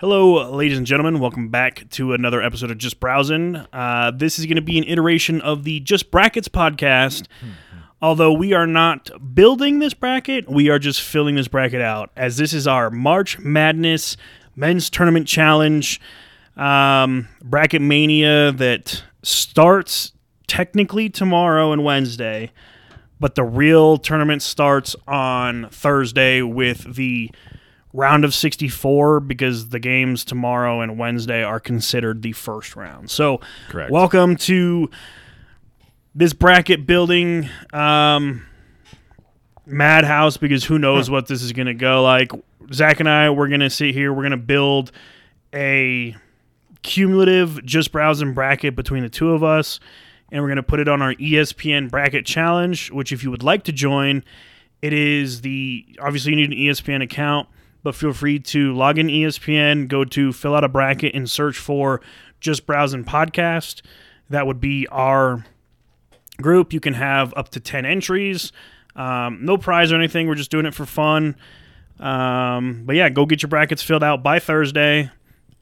Hello, ladies and gentlemen. Welcome back to another episode of Just Browsing. Uh, this is going to be an iteration of the Just Brackets podcast. Although we are not building this bracket, we are just filling this bracket out, as this is our March Madness Men's Tournament Challenge um, bracket mania that starts technically tomorrow and Wednesday, but the real tournament starts on Thursday with the round of 64 because the games tomorrow and Wednesday are considered the first round. So, Correct. welcome to this bracket building um, madhouse because who knows what this is going to go like. Zach and I, we're going to sit here, we're going to build a cumulative just browsing bracket between the two of us and we're going to put it on our ESPN bracket challenge which if you would like to join it is the obviously you need an ESPN account but feel free to log in ESPN go to fill out a bracket and search for just browsing podcast. That would be our group. You can have up to 10 entries. Um, no prize or anything. We're just doing it for fun. Um, but yeah go get your brackets filled out by thursday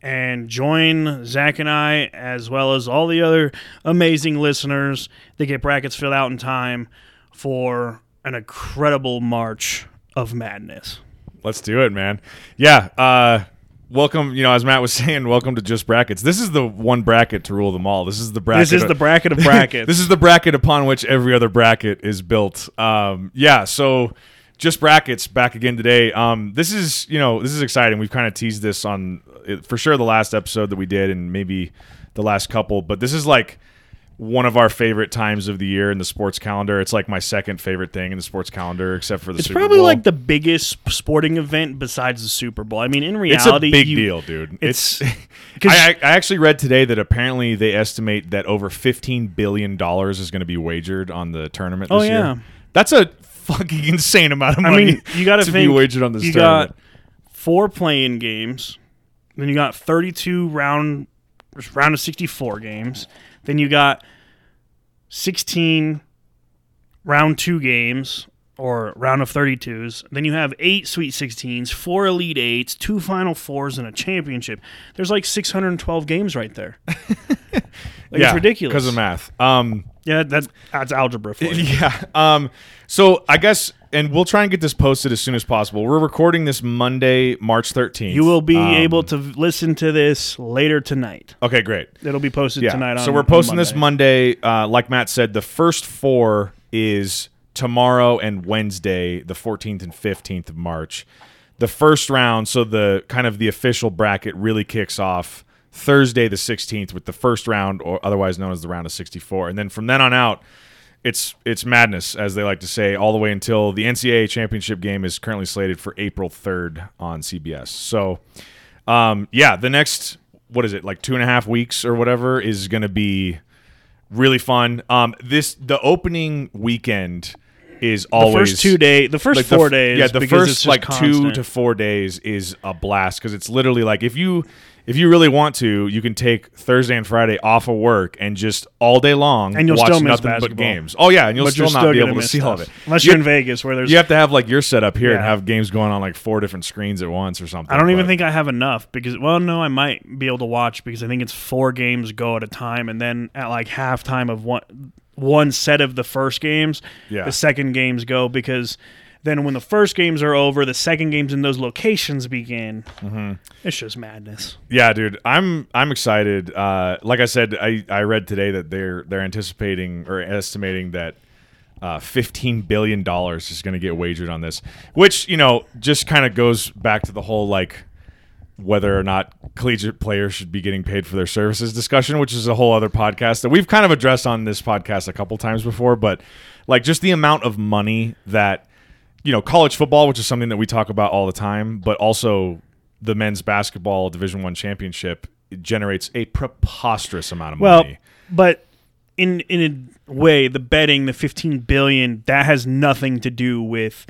and join Zach and I, as well as all the other amazing listeners that get brackets filled out in time for an incredible March of Madness. Let's do it, man. Yeah. Uh, welcome. You know, as Matt was saying, welcome to just brackets. This is the one bracket to rule them all. This is the bracket. This is the bracket of brackets. this is the bracket upon which every other bracket is built. Um, yeah. So just brackets back again today. Um, this is you know this is exciting. We've kind of teased this on for sure the last episode that we did, and maybe the last couple. But this is like one of our favorite times of the year in the sports calendar. It's like my second favorite thing in the sports calendar, except for the Super Bowl. it's Super probably Bowl. like the biggest sporting event besides the Super Bowl. I mean, in reality, It's a big you- deal, dude. It's It's. 'cause- I, I actually read today that apparently they estimate that over fifteen billion dollars is going to be wagered on the tournament. Oh, yeah. year. that's a fucking insane amount of money. I mean, you got to to think be wagered on this You tournament. got four playing games, then you got thirty-two round round of sixty-four games, then you got sixteen round two games or round of 32s. Then you have eight Sweet 16s, four Elite Eights, two Final Fours, and a championship. There's like 612 games right there. like, it's ridiculous. because of math. Um, Yeah, that, that's algebra for you. yeah. Um, so I guess, and we'll try and get this posted as soon as possible. We're recording this Monday, March thirteenth. You will be Um, able to listen to this later tonight. Okay, great. It'll be posted Yeah. tonight. On, so we're on posting this Monday. Monday. Uh, like Matt said, the first four is tomorrow and Wednesday, the 14th and 15th of March. The first round, so the kind of the official bracket really kicks off Thursday the 16th with the first round, or otherwise known as the round of 64, and then from then on out. It's it's madness, as they like to say, all the way until the NCAA championship game is currently slated for April third on CBS. So, um, yeah, the next what is it like two and a half weeks or whatever is going to be really fun. Um, this the opening weekend is The always first two day, the first like four f- days. Yeah, the first like two to four days is a blast because it's literally like if you if you really want to, you can take Thursday and Friday off of work and just all day long And you'll watch still nothing but games. Oh yeah, and you'll but still not be able to see all of it unless You- you're in Vegas, where there's. You have to have like your setup here and have games going on like four different screens at once or something. I don't even think I have enough because, well, no, I might be able to watch because I think it's four games go at a time, and then at like halftime of one one set of the first games, Yeah. the second games go because then when the first games are over, the second games in those locations begin. Mm-hmm. It's just madness. Yeah, dude, I'm I'm excited. Uh, like I said, I, I read today that they're they're anticipating or estimating that uh, fifteen billion dollars is going to get wagered on this, which you know just kind of goes back to the whole like whether or not collegiate players should be getting paid for their services discussion, which is a whole other podcast that we've kind of addressed on this podcast a couple times before. But like just the amount of money that you know college football, which is something that we talk about all the time, but also the men's basketball Division One championship it generates a preposterous amount of Well, money. but in in a way, the betting, the fifteen billion, that has nothing to do with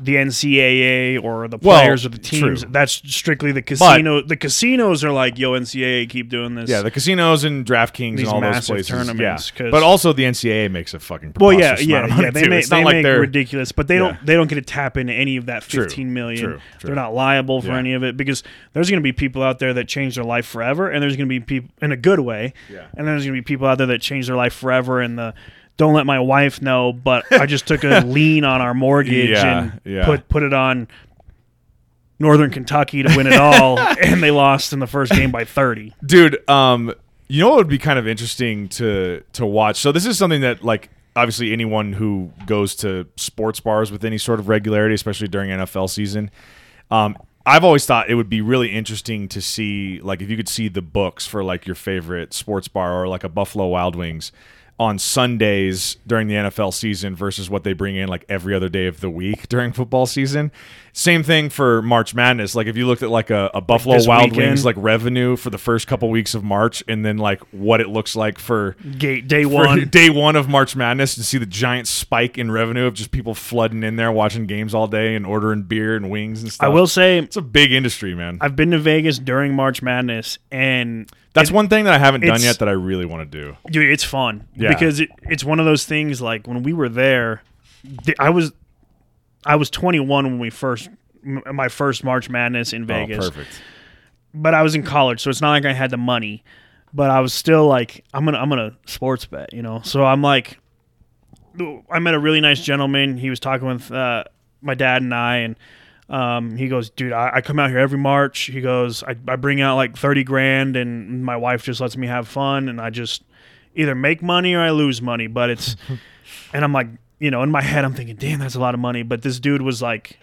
the NCAA or the Well, players or the teams. true. That's strictly the casino. the casinos are like, yo, NCAA, keep doing this. Yeah, the casinos and DraftKings and all those places. tournaments, yeah, but also the NCAA makes a fucking well, yeah, yeah, yeah. They make, they like make ridiculous, but they Yeah. don't they don't get to tap into any of that True, fifteen million. true, true. They're not liable for Yeah. any of it because there's going to be people out there that change their life forever, and there's going to be people in a good way, Yeah. and then there's going to be people out there that change their life forever and the. Don't let my wife know, but I just took a lien on our mortgage Yeah, and yeah. put put it on Northern Kentucky to win it all, and they lost in the first game by thirty. dude um you know what would be kind of interesting to to watch so this is something that like obviously anyone who goes to sports bars with any sort of regularity especially during nfl season um i've always thought it would be really interesting to see like if you could see the books for like your favorite sports bar or like a buffalo wild wings on Sundays during the NFL season versus what they bring in like every other day of the week during football season. Same thing for March Madness. Like if you looked at like a, a Buffalo this Wild weekend? Wings like revenue for the first couple weeks of March and then like what it looks like for, Gate day one. day one of March Madness to see the giant spike in revenue of just people flooding in there watching games all day and ordering beer and wings and stuff. I will say It's a big industry, man. I've been to Vegas during March Madness, and That's it- one thing that I haven't done yet that I really want to do. dude, it's fun Yeah. because it, it's one of those things. Like when we were there, I was I was 21 when we first m- my first March Madness in Vegas, Oh, perfect. but I was in college, so it's not like I had the money. But I was still like, I'm gonna I'm gonna sports bet, you know. So I'm like, I met a really nice gentleman. He was talking with uh, my dad and I, and um, he goes, "Dude, I, I come out here every March." He goes, I, "I bring out like thirty grand, and my wife just lets me have fun, and I just either make money or I lose money." But it's, and I'm like, you know, in my head, I'm thinking, "Damn, that's a lot of money." But this dude was like.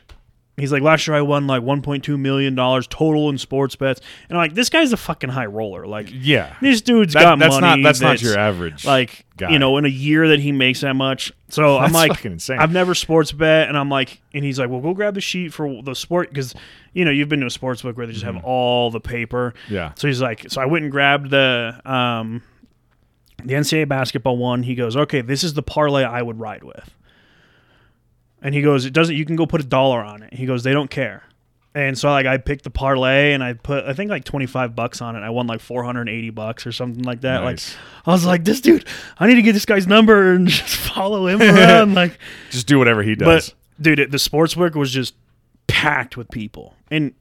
He's like, last year I won like 1.2 million dollars total in sports bets, and I'm like, this guy's a fucking high roller. Like, Yeah. this dude's That- got that's money. not that's, not your average. like guy. you know in a year that he makes that much so i'm like insane. i've never sports bet and i'm like and he's like well go grab the sheet for the sport because you know you've been to a sports book where they just have all the paper Mm-hmm. Yeah. so he's like so i went and grabbed the um the ncaa basketball one he goes okay this is the parlay i would ride with and he goes it doesn't you can go put a dollar on it he goes they don't care and so like I picked the parlay and I put I think like 25 bucks on it. I won like 480 bucks or something like that. Nice. Like I was like this dude, I need to get this guy's number and just follow him around like Just do whatever he does. but dude, it, the sports book was just packed with people. And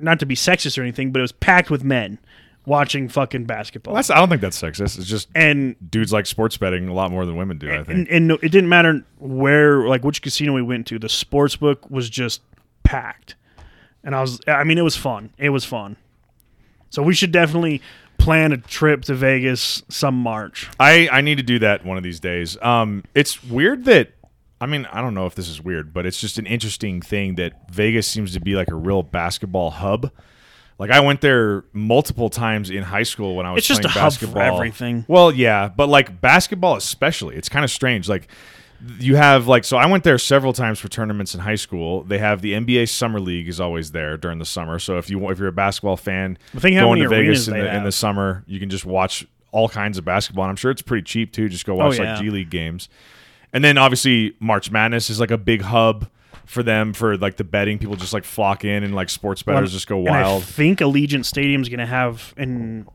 not to be sexist or anything, but it was packed with men watching fucking basketball. That's, I don't think that's sexist. It's just and dudes like sports betting a lot more than women do. I think. and, and no, it didn't matter where like which casino we went to the sports book was just packed and i was i mean it was fun it was fun so we should definitely plan a trip to vegas some march I I need to do that one of these days. Um, it's weird that. I mean, I don't know if this is weird, but it's just an interesting thing that Vegas seems to be like a real basketball hub. Like I went there multiple times in high school when I was It's just playing a hub for basketball. everything. Well, yeah, but like basketball especially, it's kind of strange. Like you have like so I went there several times for tournaments in high school. They have the NBA Summer League is always there during the summer. So if you if you're a basketball fan, Think how going to Vegas in the, in the summer, you can just watch all kinds of basketball. And I'm sure it's pretty cheap too. Just go oh, watch Oh, yeah. like G League games. And then obviously March Madness is like a big hub for them for like the betting. People just like flock in and like sports bettors just go And I wild. think Allegiant Stadium's going to have in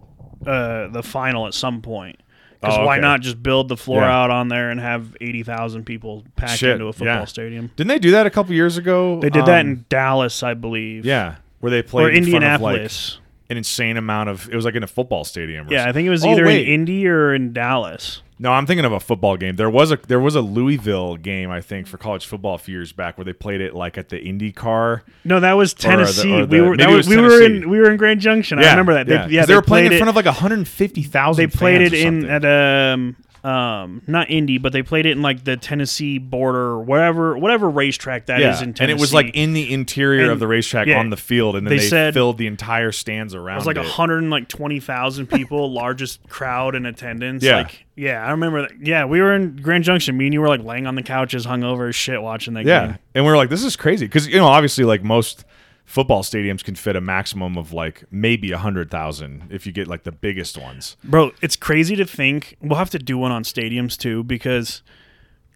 uh, the final at some point. Because Oh, why not just build the floor Yeah. out on there and have eighty thousand people packed Shit, into a football yeah. stadium? Didn't they do that a couple years ago? They did that Um, in Dallas, I believe. yeah, where they played or in front of, like, Indianapolis. An insane amount of. It was like in a football stadium. or yeah, I think it was Oh, either wait. in Indy or in Dallas. No, I'm thinking of a football game. There was a there was a Louisville game I think for college football a few years back where they played it like at the Indy car. No, that was the- Tennessee. or we the- were that was, was we were in we were in Grand Junction. I remember that. They, yeah, 'Cause they, were playing in front it, of like 150,000. They played it in at um um not Indy, but they played it in like the Tennessee border, whatever whatever racetrack that is yeah, in Tennessee. and it was like in the interior And- of the racetrack yeah, on the field, and then they they, said- filled the entire stands around. It was like a it. hundred and like twenty thousand people, largest crowd in attendance. Yeah. Like, yeah, I remember. That. Yeah, we were in Grand Junction. Me and you were like laying on the couches, hungover as shit, watching that Yeah, game. and we were like, this is crazy because you know obviously like most football stadiums can fit a maximum of like maybe a hundred thousand if you get like the biggest ones. Bro, it's crazy to think we'll have to do one on stadiums too because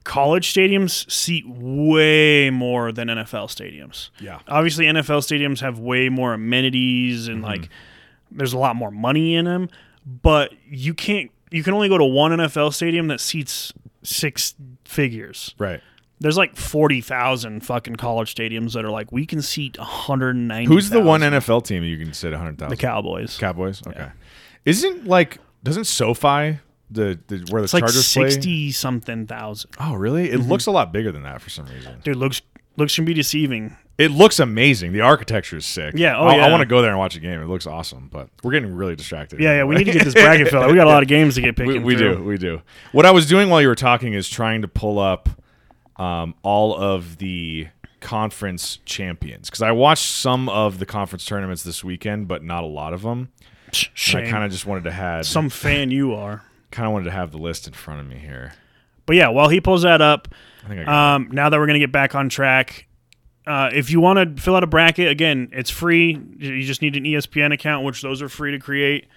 college stadiums seat way more than NFL stadiums. Yeah. Obviously, NFL stadiums have way more amenities and mm-hmm. like there's a lot more money in them, but you can't. You can only go to one NFL stadium that seats six figures. Right. There's like forty thousand fucking college stadiums that are like we can seat one hundred and ninety. Who's the one NFL team you can sit 100,000? The Cowboys. Cowboys? Okay. Isn't like doesn't SoFi the, the where the It's like Chargers play? sixty something thousand. Oh, really? It mm-hmm. looks a lot bigger than that for some reason. Dude, looks looks can be deceiving. It looks amazing. The architecture is sick. Yeah, oh, I, yeah. want to go there and watch a game. It looks awesome, but we're getting really distracted. Yeah, yeah. We need to get this bracket filled out. We got a lot of games to get picked. we, we do, we do. What I was doing while you were talking is trying to pull up um, all of the conference champions because I watched some of the conference tournaments this weekend, but not a lot of them. I kind of just wanted to have Some fan you are. kind of wanted to have the list in front of me here. But yeah, while he pulls that up, I think I um, now that we're gonna get back on track, uh, if you want to fill out a bracket, again, it's free. You just need an ESPN account, which those are free to create.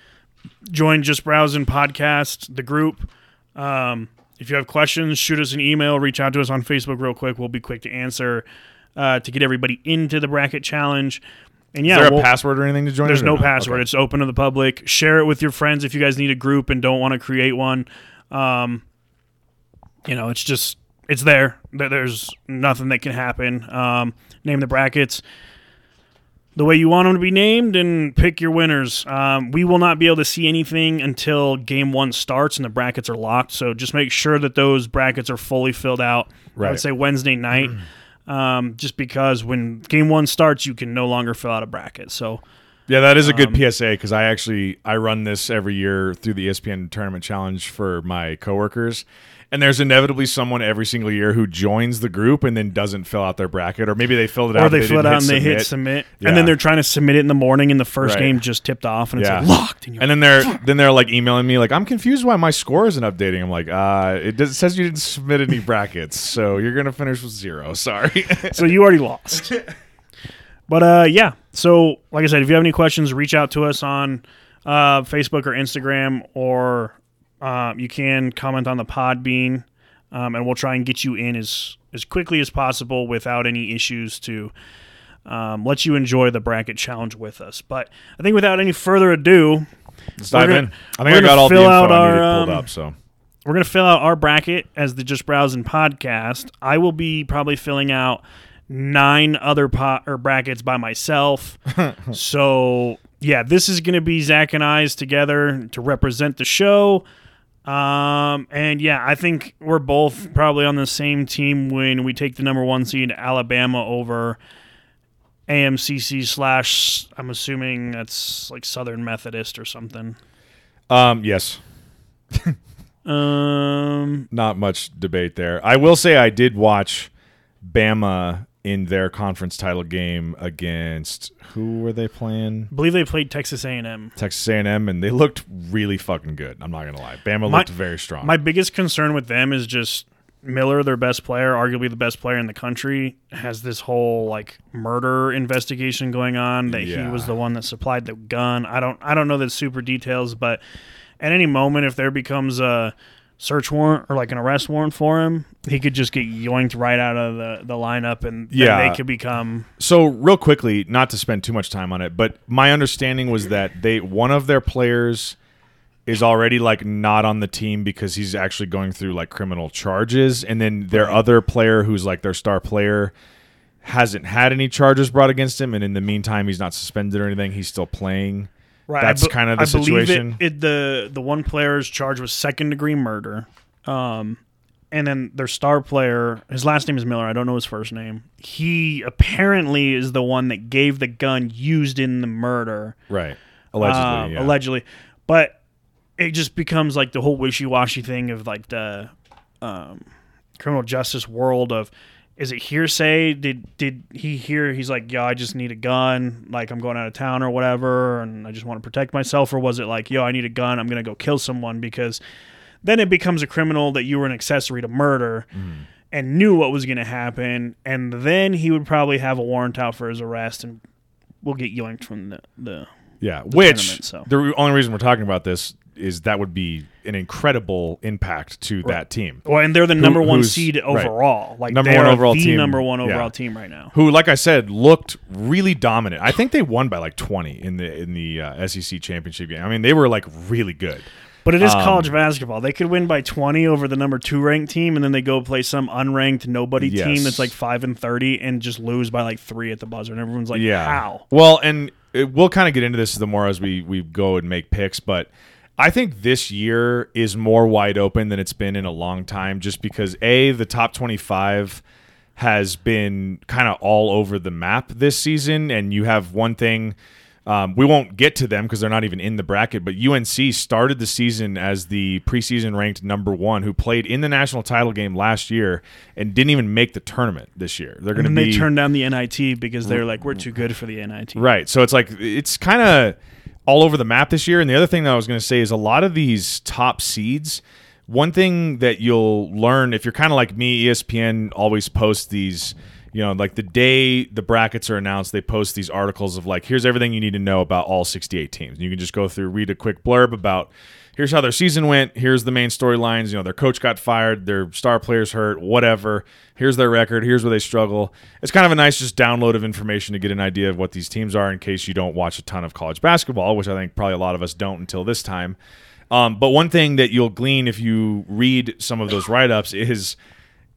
Join Just Browsing Podcast, the group. Um, if you have questions, shoot us an email, reach out to us on Facebook real quick. We'll be quick to answer uh, to get everybody into the bracket challenge. And yeah, Is there a we'll- password or anything to join? there's no password. Okay. It's open to the public. Share it with your friends if you guys need a group and don't want to create one. Um, you know, it's just it's there. There- There's nothing that can happen. Um, name the brackets the way you want them to be named and pick your winners. Um, we will not be able to see anything until game one starts and the brackets are locked. So just make sure that those brackets are fully filled out. I would say Wednesday night. Um, just because when game one starts, you can no longer fill out a bracket. So Yeah, that is a good Um, PSA because I actually I run this every year through the ESPN tournament challenge for my coworkers. And there's inevitably someone every single year who joins the group and then doesn't fill out their bracket, or maybe they filled it out. or but they fill it out and they hit submit. submit, Yeah. and then they're trying to submit it in the morning, and the first Right. game just tipped off, and it's Yeah. like locked. And And then they're then they're like emailing me like I'm confused why my score isn't updating. I'm like, uh, it, does, it says you didn't submit any brackets, so you're gonna finish with zero. Sorry. so you already lost. But uh, yeah. So like I said, if you have any questions, reach out to us on uh, Facebook or Instagram, or uh, you can comment on the Podbean, um, and we'll try and get you in as as quickly as possible without any issues to um, let you enjoy the bracket challenge with us. But I think without any further ado, Let's dive gonna- in. I think I got all the info out I needed pulled um, up. So we're going to fill out our bracket as the Just Browsing podcast. I will be probably filling out nine other pot or brackets by myself. so yeah, this is going to be Zach and I's together to represent the show. Um, and yeah, I think we're both probably on the same team when we take the number one seed Alabama over AMCC slash. I'm assuming that's like Southern Methodist or something. um, yes, Um, not much debate there. I will say I did watch Bama in their conference title game against who were they playing? I believe they played Texas A&M. Texas A&M, and they looked really fucking good. I'm not gonna lie, Bama My- looked very strong. My biggest concern with them is just Miller, their best player, arguably the best player in the country, has this whole like murder investigation going on that Yeah. he was the one that supplied the gun. I don't I don't know the super details, but at any moment if there becomes a search warrant or like an arrest warrant for him, he could just get yoinked right out of the, the lineup and Yeah. they could become So real quickly, not to spend too much time on it, but my understanding was that they one of their players is already like not on the team because he's actually going through like criminal charges, and then their other player who's like their star player hasn't had any charges brought against him, and in the meantime he's not suspended or anything. He's still playing. Right, That's be- kind of the I situation. It, it, the the one player is charged with second degree murder, um, and then their star player, his last name is Miller. I don't know his first name. He apparently is the one that gave the gun used in the murder, Right. Allegedly. um, yeah. allegedly. But it just becomes like the whole wishy washy thing of like the um, criminal justice world of is it hearsay? Did did he hear? He's like, yo, I just need a gun. Like I'm going out of town or whatever, and I just want to protect myself. Or was it like, yo, I need a gun. I'm gonna go kill someone because then it becomes a criminal that you were an accessory to murder Mm-hmm. and knew what was gonna happen, and then he would probably have a warrant out for his arrest and we'll get yoinked from the the Yeah, which so. the only reason we're talking about this is that would be an incredible impact to that team. Well, and they're the number one who's- seed right. overall. Like Number one overall the team. number one Yeah. overall team right now. Who, like I said, looked really dominant. I think they won by like twenty in the in the uh, SEC championship game. I mean, they were like really good. But it is Um, college basketball. They could win by 20 over the number two ranked team, and then they go play some unranked nobody team that's like 5 and 30 and just lose by like three at the buzzer. And everyone's like, yeah. how? Well, and it, we'll kind of get into this the more as we we go and make picks, but I think this year is more wide open than it's been in a long time, just because a the top twenty five has been kind of all over the map this season, and you have one thing. Um, we won't get to them because they're not even in the bracket. But UNC started the season as the preseason ranked number one, who played in the national title game last year and didn't even make the tournament this year. They're going to be they turned down the NIT because they're like, we're too good for the NIT. Right. So it's like it's kind of all over the map this year. And the other thing that I was going to say is a lot of these top seeds. One thing that you'll learn if you're kind of like me, ESPN always posts these. You know, like the day the brackets are announced, they post these articles of like, here's everything you need to know about all 68 teams. And you can just go through, read a quick blurb about here's how their season went. Here's the main storylines. You know, their coach got fired, their star players hurt, whatever. Here's their record. Here's where they struggle. It's kind of a nice just download of information to get an idea of what these teams are in case you don't watch a ton of college basketball, which I think probably a lot of us don't until this time. Um, but one thing that you'll glean if you read some of those write ups is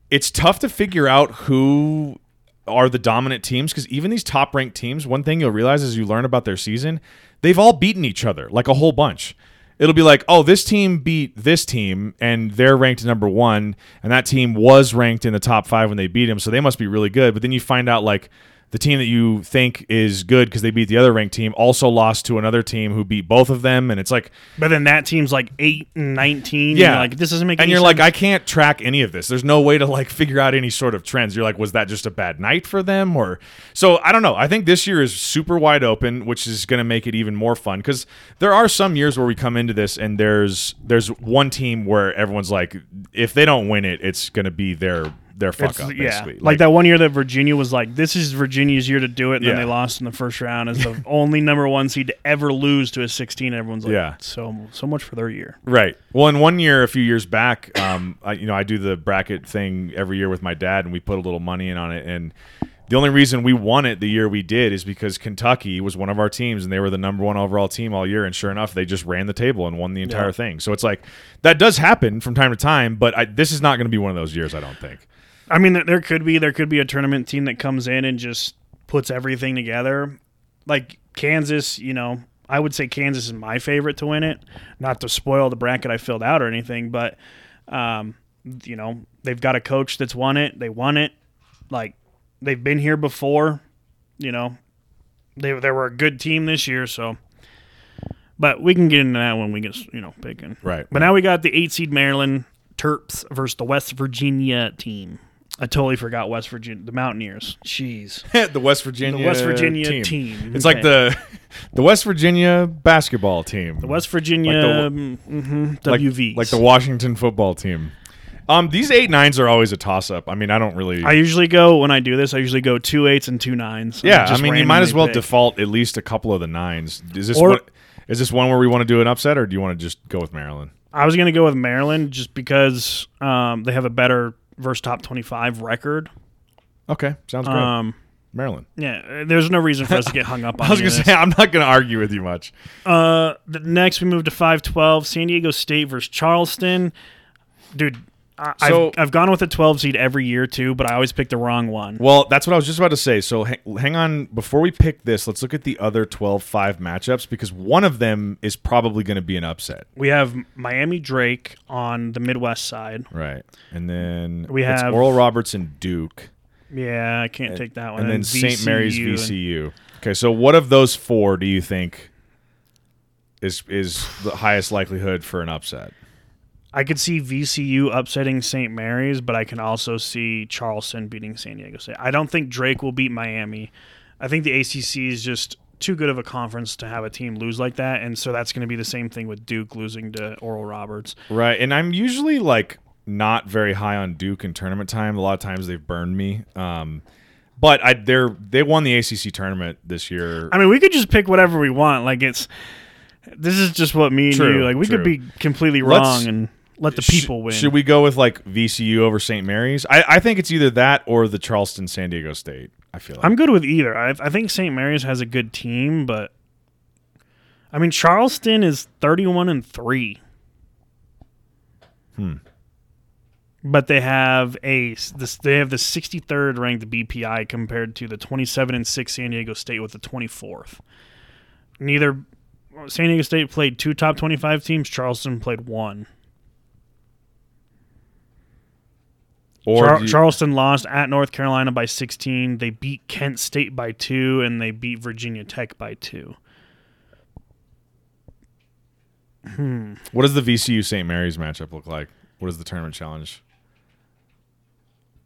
it's tough to figure out who are the dominant teams because even these top ranked teams, one thing you'll realize as you learn about their season, they've all beaten each other like a whole bunch. It'll be like, oh, this team beat this team and they're ranked number one, and that team was ranked in the top five when they beat them, so they must be really good. But then you find out like the team that you think is good because they beat the other ranked team also lost to another team who beat both of them, and it's like But then that team's like 8 and 19. and yeah, like, this doesn't make sense. And you're sense. like, I can't track any of this. There's no way to like figure out any sort of trends. You're like, was that just a bad night for them, or so? I don't know. I think this year is super wide open, which is going to make it even more fun because there are some years where we come into this and there's there's one team where everyone's like, if they don't win it, it's going to be their their fuck It's- up, yeah, basically. like, that one year that Virginia was like, "This is Virginia's year to do it," and then they lost in the first round as the only number one seed to ever lose to a 16. Everyone's like, Yeah. so so much for their year." Right. Well, in one year, a few years back, um, I, you know, I do the bracket thing every year with my dad, and we put a little money in on it. And the only reason we won it the year we did is because Kentucky was one of our teams, and they were the number one overall team all year. And sure enough, they just ran the table and won the entire Yeah. thing. So it's like that does happen from time to time, but I, this is not going to be one of those years. I don't think. I mean, there- could be there could be a tournament team that comes in and just puts everything together, like Kansas. You know, I would say Kansas is my favorite to win it. Not to spoil the bracket I filled out or anything, but um, you know, they've got a coach that's won it. They won it. Like they've been here before. You know, they they were a good team this year, so. But we can get into that when we get you know picking. Right. But now we got the eight seed Maryland Terps versus the West Virginia team. I totally forgot West Virginia, the Mountaineers. Jeez, the West Virginia, the West Virginia team. team. It's Okay. like the the West Virginia basketball team. the West Virginia Like mhm, like, WVs. like the Washington football team. Um, these eight nines are always a toss up. I mean, I don't really. I usually go when I do this. I usually go two eights and two nines. yeah, I mean, you might as well pick. default at least a couple of the nines. Is this Or- one, is this one where we want to do an upset, or do you want to just go with Maryland? I was gonna go with Maryland just because um, they have a better versus top twenty five record. Okay, sounds great. Um, Maryland. yeah, there's no reason for us to get hung up on. I was gonna say. I'm not gonna argue with you much. Uh, the, next we move to five twelve. San Diego State versus Charleston. Dude, I, So- I've, I've gone with a twelve seed every year too, but I always pick the wrong one. Well, that's what I was just about to say. So hang, hang on, before we pick this, let's look at the other 12-5 matchups because one of them is probably going to be an upset. We have Miami Drake on the Midwest side. Right. And then We have- Oral Roberts and Duke. Yeah, I can't take that one. and then St. Mary's VCU and-. Okay, so what of those four do you think is is the highest likelihood for an upset? I could see VCU upsetting St. Mary's, but I can also see Charleston beating San Diego State. I don't think Drake will beat Miami. I think the ACC is just too good of a conference to have a team lose like that, and so that's going to be the same thing with Duke losing to Oral Roberts. Right, and I'm usually like not very high on Duke in tournament time. A lot of times they've burned me. Um, but I they're they won the ACC tournament this year. I mean, we could just pick whatever we want. Like it's This is just what me and True, you like. We could be completely Let's- wrong and let the Sh- people win. Should we go with like VCU over St. Mary's? I, I think it's either that or the Charleston San Diego State. I feel like. I'm good with either. I, I think St. Mary's has a good team, but I mean Charleston is 31 and three. Hmm. But they have a this, they have the 63rd ranked BPI compared to the 27 and six San Diego State with the 24th. Neither San Diego State played two top 25 teams. Charleston played one. Or Char- Charleston lost at North Carolina by 16. They beat Kent State by two, and they beat Virginia Tech by two. what does the VCU St. Mary's matchup look like? What does the tournament challenge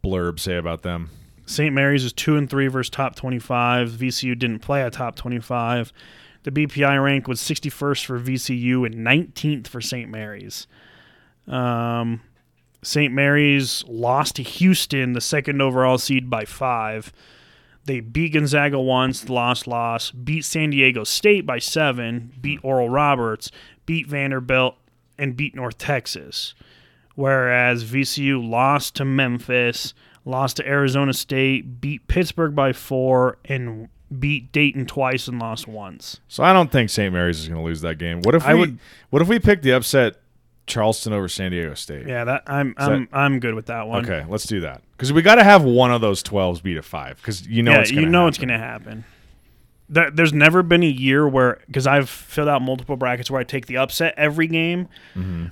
blurb say about them? St. Mary's is two and three versus top 25. VCU didn't play a top 25. The BPI rank was 61st for VCU and 19th for St. Mary's. Um, St. Mary's lost to Houston, the second overall seed, by five. They beat Gonzaga once, lost, lost. Beat San Diego State by seven. Beat Oral Roberts. Beat Vanderbilt and beat North Texas. Whereas VCU lost to Memphis, lost to Arizona State, beat Pittsburgh by four, and beat Dayton twice and lost once. So I don't think St. Mary's is going to lose that game. What if we I would- what if we pick the upset Charleston over San Diego State? Yeah, that I'm that- I'm I'm good with that one. Okay, let's do that. Cuz we got to have one of those 12s beat a 5 cuz you know yeah, it's gonna you know happen. it's gonna happen. There, there's never been a year where because I've filled out multiple brackets where I take the upset every game,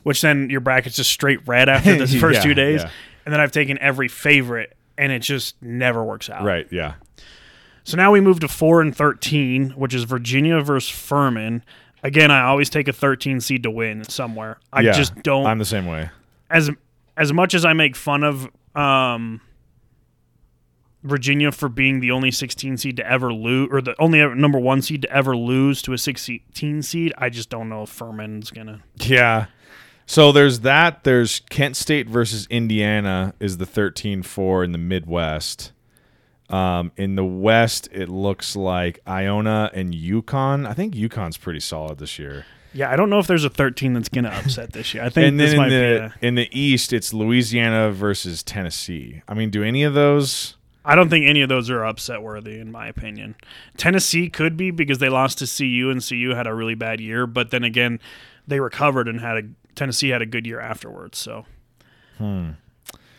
which then your bracket's just straight red after the first Mm-hmm. Yeah, two days, yeah. and then I've taken every favorite and it just never works out. Right, yeah. So now we move to four and thirteen, which is Virginia versus Furman. Again, I always take a 13 seed to win somewhere. I yeah, just don't I'm the same way. as as much as I make fun of um, Virginia for being the only 16 seed to ever lose, or the only ever, number one seed to ever lose to a 16 seed, I just don't know if Furman's gonna. Yeah. So there's that. There's Kent State versus Indiana is the 13-4 in the Midwest. Um, in the West, it looks like Iona and UConn. I think UConn's pretty solid this year. Yeah, I don't know if there's a 13 that's gonna upset this year. I think And this then in might be. the A, in the East, it's Louisiana versus Tennessee. I mean, do any of those? I don't think any of those are upset worthy, in my opinion. Tennessee could be because they lost to CU, and CU had a really bad year. But then again, they recovered and had a Tennessee had a good year afterwards. So.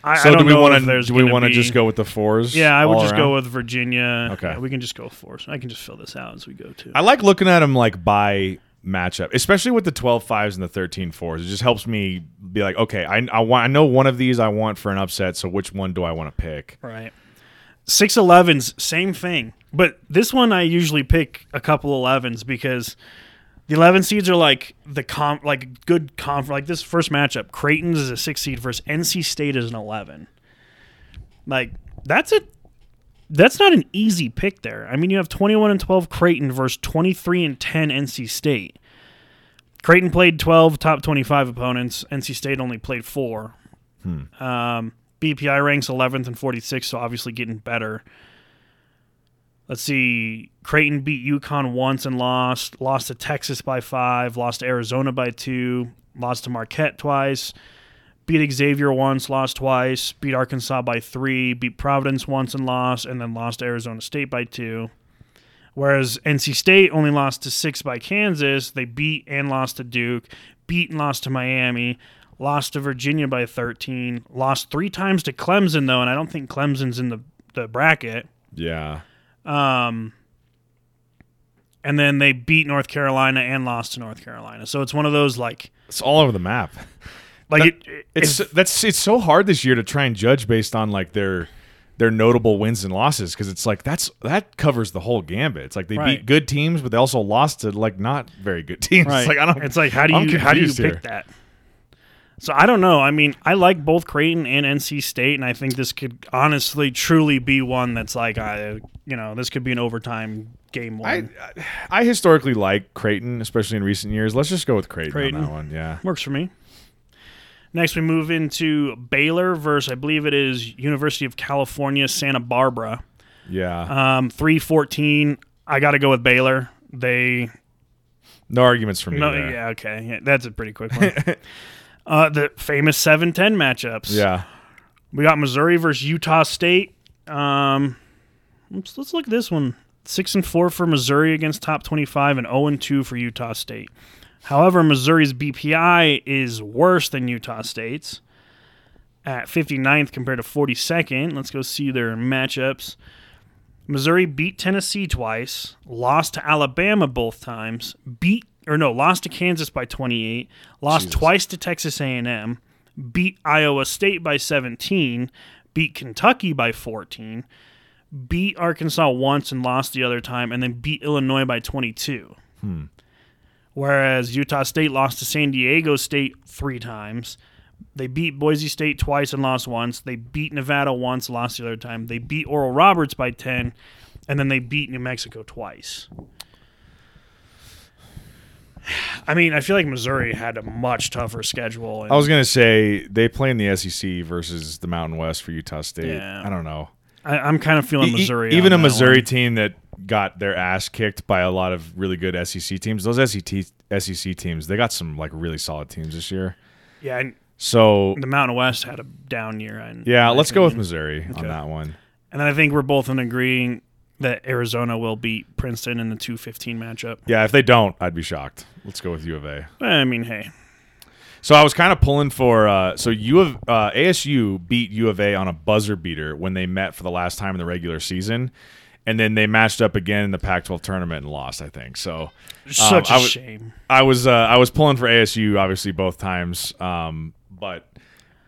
I. So I do we want to do we want to just go with the fours? Yeah, I would just around? go with Virginia. Okay. Yeah, we can just go fours. I can just fill this out as we go too. I like looking at them like by matchup, especially with the 12 fives and the 13 fours. It just helps me be like, okay, I, I want I know one of these I want for an upset, so which one do I want to pick? right. Six elevens, same thing. But this one I usually pick a couple elevens because the eleven seeds are like the com like good conf like this first matchup. Creighton's is a six seed versus NC State is an eleven. Like that's a that's not an easy pick there. I mean, you have 21 and 12 Creighton versus 23 and 10 NC State. Creighton played 12 top 25 opponents. NC State only played four. Um, BPI ranks 11th and 46, so obviously getting better. Let's see. Creighton beat UConn once and lost. Lost to Texas by five. Lost to Arizona by two. Lost to Marquette twice. Beat Xavier once, lost twice. Beat Arkansas by three. Beat Providence once and lost, and then lost to Arizona State by two. Whereas NC State only lost to six by Kansas. They beat and lost to Duke. Beat and lost to Miami. Lost to Virginia by 13. Lost three times to Clemson, though, and I don't think Clemson's in the, the bracket. Yeah. Um, and then they beat North Carolina and lost to North Carolina. So it's one of those like It's all over the map. like That- it, it- It's that's it's so hard this year to try and judge based on like their their notable wins and losses because it's like that's that covers the whole gambit. It's like they Right. beat good teams, but they also lost to like not very good teams. right. It's like I don't. It's like how do you how do you pick here. that? So I don't know. I mean, I like both Creighton and NC State, and I think this could honestly, truly be one that's like, I, you know, this could be an overtime game one. I I historically like Creighton, especially in recent years. Let's just go with Creighton, Creighton. on that one. Yeah. Works for me. Next, we move into Baylor versus, I believe it is University of California, Santa Barbara. Yeah. Um, three fourteen. I got to go with Baylor. They No arguments from me. No, there. yeah, okay, yeah, that's a pretty quick one. uh, the famous 7-10 matchups. Yeah. we got Missouri versus Utah State. Um, let's, let's look at this one. Six and four for Missouri against top twenty-five, and zero and two for Utah State. However, Missouri's BPI is worse than Utah State's at 59th compared to 42nd. Let's go see their matchups. Missouri beat Tennessee twice, lost to Alabama both times, beat or no, lost to Kansas by 28, lost Jesus. twice to Texas A&M, beat Iowa State by 17, beat Kentucky by 14, beat Arkansas once and lost the other time, and then beat Illinois by 22. Hmm. Whereas Utah State lost to San Diego State three times. They beat Boise State twice and lost once. They beat Nevada once, lost the other time. They beat Oral Roberts by 10, and then they beat New Mexico twice. I mean, I feel like Missouri had a much tougher schedule. I was gonna say they play in the SEC versus the Mountain West for Utah State. Yeah. I don't know. I, I'm kind of feeling E- e- Missouri. even a Missouri one. team that got their ass kicked by a lot of really good SEC teams. Those SEC SEC teams, they got some like really solid teams this year. Yeah, and So the Mountain West had a down year. in yeah, let's go with opinion. Missouri on that one. And then I think we're both in agreeing that Arizona will beat Princeton in the 215 matchup. Yeah, if they don't, I'd be shocked. Let's go with U of A. I mean, hey, So I was kind of pulling for uh, so U of uh, ASU beat U of A on a buzzer beater when they met for the last time in the regular season, and then they matched up again in the Pac-12 tournament and lost. I think so. such Um, a I w- shame. I was uh, I was pulling for ASU obviously both times, um, but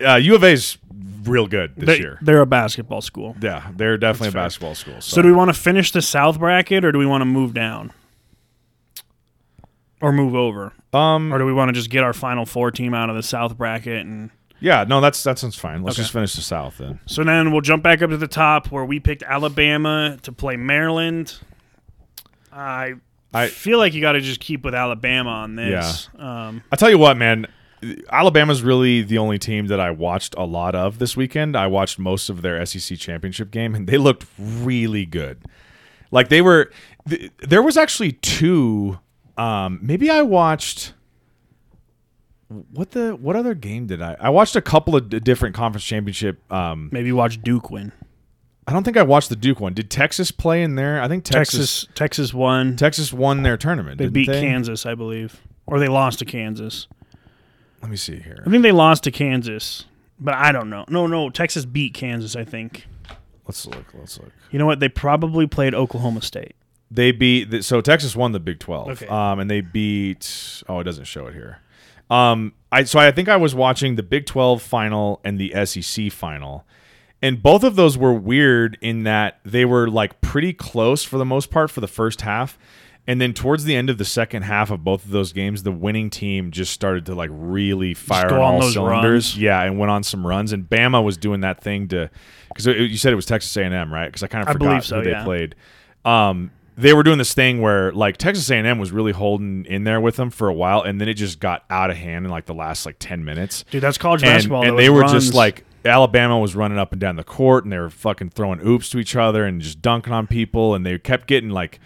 uh, U of A's real good this They, year. they're a basketball school. Yeah, they're definitely a fair. basketball school. So, So do we want to finish the South bracket or do we want to move down? Or move over? um, Or do we want to just get our final four team out of the South bracket and yeah, no, that's that sounds fine. Let's Okay. just finish the South then. so then we'll jump back up to the top where we picked Alabama to play Maryland. I, I- feel like you got to just keep with Alabama on this. Yeah. Um, I tell you what, man. Alabama's really the only team that I watched a lot of this weekend. I watched most of their SEC championship game, and they looked really good. Like they were. Th- there was actually two. Um, maybe I watched. What the what other game did I? I watched a couple of d- different conference championship. Um, maybe watch Duke win. I don't think I watched the Duke one. Did Texas play in there? I think Texas Texas Texas won. Texas won their tournament. They beat they? Kansas, I believe. Or they lost to Kansas. Let me see here. I think they lost to Kansas, but I don't know. No, no, Texas beat Kansas, I think. Let's look. Let's look. You know what? They probably played Oklahoma State. They beat the, so Texas won the Big Twelve. Okay. Um, and they beat. Oh, it doesn't show it here. Um, I so I think I was watching the Big Twelve final and the SEC final, and both of those were weird in that they were like pretty close for the most part for the first half, and then towards the end of the second half of both of those games, the winning team just started to like really fire on on all cylinders. runs. Yeah, and went on some runs, and Bama was doing that thing to because you said it was Texas A and M, right? Because I kind of forgot so, who they yeah. played. Um, they were doing this thing where like Texas A&M was really holding in there with them for a while, and then it just got out of hand in like the last like ten minutes. Dude, that's college And, basketball. and those they were runs. just like Alabama was running up and down the court, and they were fucking throwing oops to each other and just dunking on people, and they kept getting like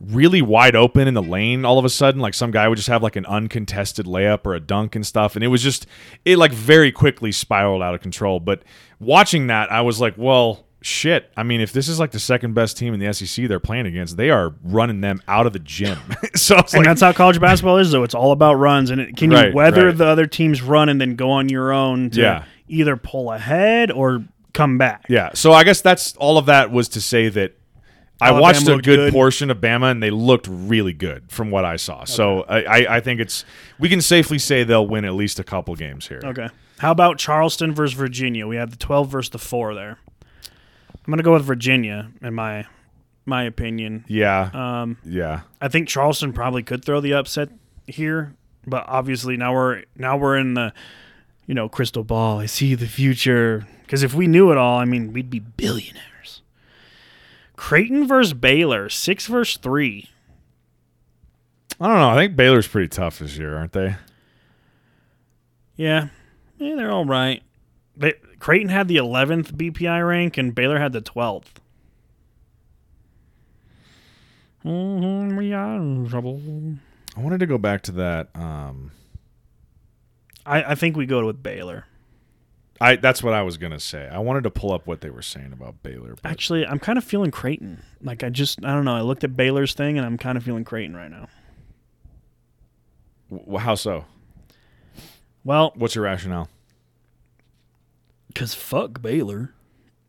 really wide open in the lane all of a sudden like some guy would just have like an uncontested layup or a dunk and stuff and it was just it like very quickly spiraled out of control but watching that i was like well shit i mean if this is like the second best team in the sec they're playing against they are running them out of the gym so and like that's how college basketball is, though. It's all about runs, and it, can you weather right. the other team's run and then go on your own to Yeah. either pull ahead or come back? yeah so i guess that's all of that was to say that I watched a good, good. portion of Bama, and they looked really good from what I saw. So I, I, I think it's we can safely say they'll win at least a couple games here. Okay. How about Charleston versus Virginia? We had the 12 versus the 4 there. I'm going to go with Virginia, in my my opinion. Yeah, Um, yeah. I think Charleston probably could throw the upset here, but obviously now we're now we're in the you know crystal ball. I see the future because if we knew it all, I mean, we'd be billionaires. Creighton versus Baylor, six versus three. I don't know. I think Baylor's pretty tough this year, aren't they? Yeah, yeah, they're all right. They, Creighton had the 11th BPI rank and Baylor had the 12th. Mhm, we are in trouble. I wanted to go back to that. Um, I, I think we go with Baylor. I that's what I was gonna say. I wanted to pull up what they were saying about Baylor. But Actually, I'm kind of feeling Creighton. Like I just I don't know. I looked at Baylor's thing and I'm kind of feeling Creighton right now. w- how so? Well, What's your rationale? Cause fuck Baylor.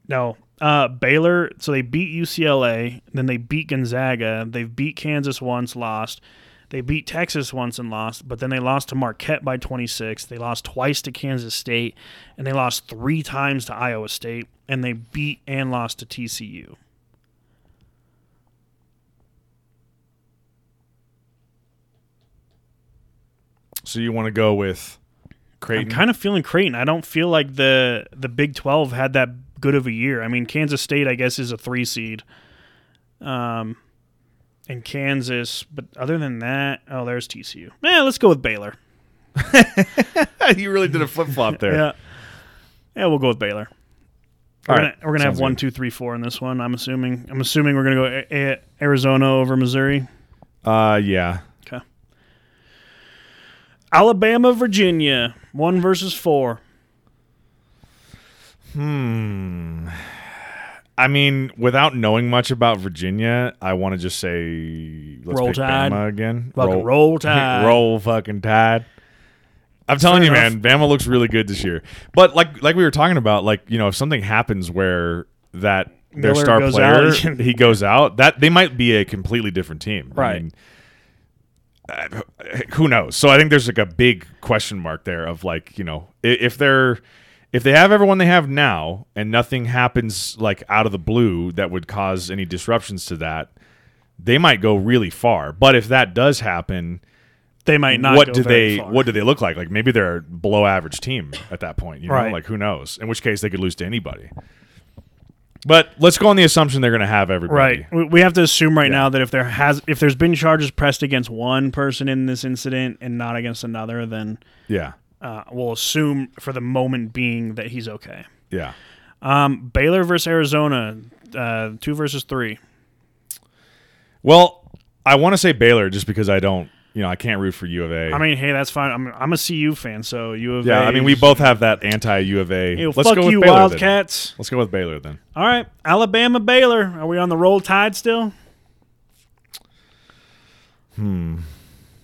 No, uh, Baylor. So they beat UCLA, then they beat Gonzaga. They've beat Kansas once, lost. They beat Texas once and lost, but then they lost to Marquette by 26. They lost twice to Kansas State, and they lost three times to Iowa State, and they beat and lost to TCU. So you want to go with Creighton? I'm kind of feeling Creighton. I don't feel like the the Big Twelve had that good of a year. I mean, Kansas State, I guess, is a three seed. Um, and Kansas, but other than that, oh, there's TCU. Yeah, let's go with Baylor. you really did a flip flop there. Yeah, yeah, we'll go with Baylor. We're All gonna, we're gonna have one, good. two, three, four in this one. I'm assuming. I'm assuming we're gonna go a- a- Arizona over Missouri. Uh, yeah. Okay. Alabama, Virginia, one versus four. Hmm. I mean, without knowing much about Virginia, I want to just say let's Roll pick Tide. Bama again. Fucking roll tide. roll fucking tide. I'm telling Fair you, enough. man, Bama looks really good this year. But like like we were talking about, like you know, if something happens where that their Miller star player out. he goes out, that they might be a completely different team. I Right. mean, uh, who knows? So I think there's like a big question mark there of like you know if they're if they have everyone they have now and nothing happens like out of the blue that would cause any disruptions to that, they might go really far. But if that does happen, They might not. what go do very they far. what do they look like? Like maybe they're a below average team at that point. You know, Right. like who knows? In which case they could lose to anybody. But let's go on the assumption they're going to have everybody. Right. We- We have to assume right Yeah. now that if there has if there's been charges pressed against one person in this incident and not against another, then Yeah. Uh, we'll assume for the moment being that he's okay. Yeah. Um, Baylor versus Arizona, uh, two versus three. Well, I want to say Baylor just because I don't, you know, I can't root for U of A. I mean, hey, that's fine. I'm I'm a CU fan, so U of yeah, A I mean, we both have that anti U of A. Ew, Let's fuck go with you, Baylor then. Wildcats. Let's go with Baylor then. All right, Alabama, Baylor. Are we on the roll tide still? Hmm.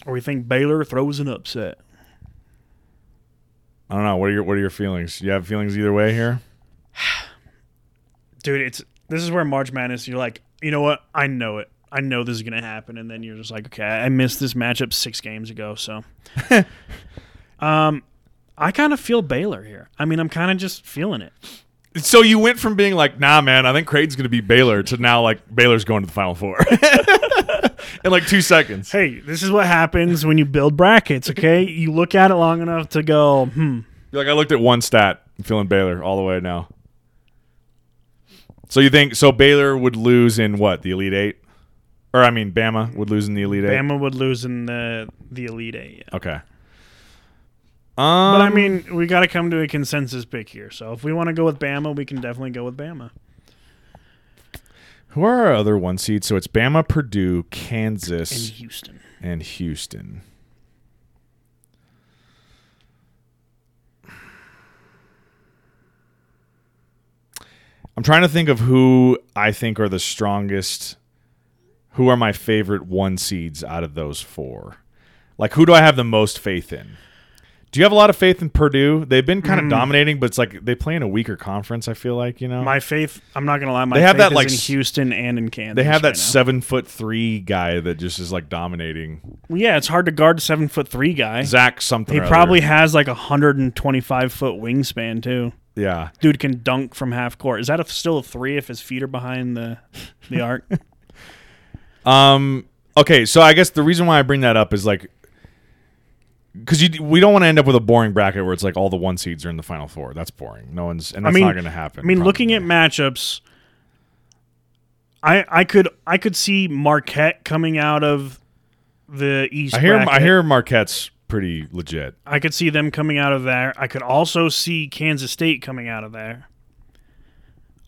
Or we think Baylor throws an upset? I don't know. What are your What are your feelings? You have feelings either way here? dude it's this is where march madness you're like you know what? I know it. I know this is going to happen. And then you're just like okay i missed this matchup six games ago so. Um i kind of feel baylor here. I mean i'm kind of just feeling it. So you went from being like, nah, man, I think Creighton's going to be Baylor to now like Baylor's going to the Final Four in like two seconds. hey this is what happens when you build brackets okay you look at it long enough to go hmm You're like, I looked at one stat. I'm feeling Baylor all the way now. So you think so? Baylor would lose in what the Elite Eight, or I mean, Bama would lose in the Elite Eight. bama would lose in the the elite eight yeah. Okay. Um, but i mean we got to come to a consensus pick here so if we want to go with bama we can definitely go with bama who are our other one seeds? So it's Bama, Purdue, Kansas, houston and Houston. I'm trying to think of who I think are the strongest. Who are my favorite one seeds out of those four? Like, who do I have the most faith in? Do you have a lot of faith in Purdue? They've been kind of dominating, but it's like they play in a weaker conference. I feel like you know My faith, I'm not gonna lie. My They have faith that, is like, in Houston and in Kansas. they have that right seven foot three guy that just is like dominating. Yeah, it's hard to guard a seven foot three guy. Zach something. he probably other. has like a hundred and twenty five foot wingspan too. yeah. Dude can dunk from half court. Is that a, still a three if his feet are behind the the arc? Um. Okay, so I guess the reason why I bring that up is like because we don't want to end up with a boring bracket where it's like all the one seeds are in the final four. That's boring. No one's and I that's mean- not going to happen. I mean, looking at matchups, I I could I could see Marquette coming out of the East. I hear I hear Marquette's pretty legit. I could see them coming out of there. I could also see Kansas State coming out of there.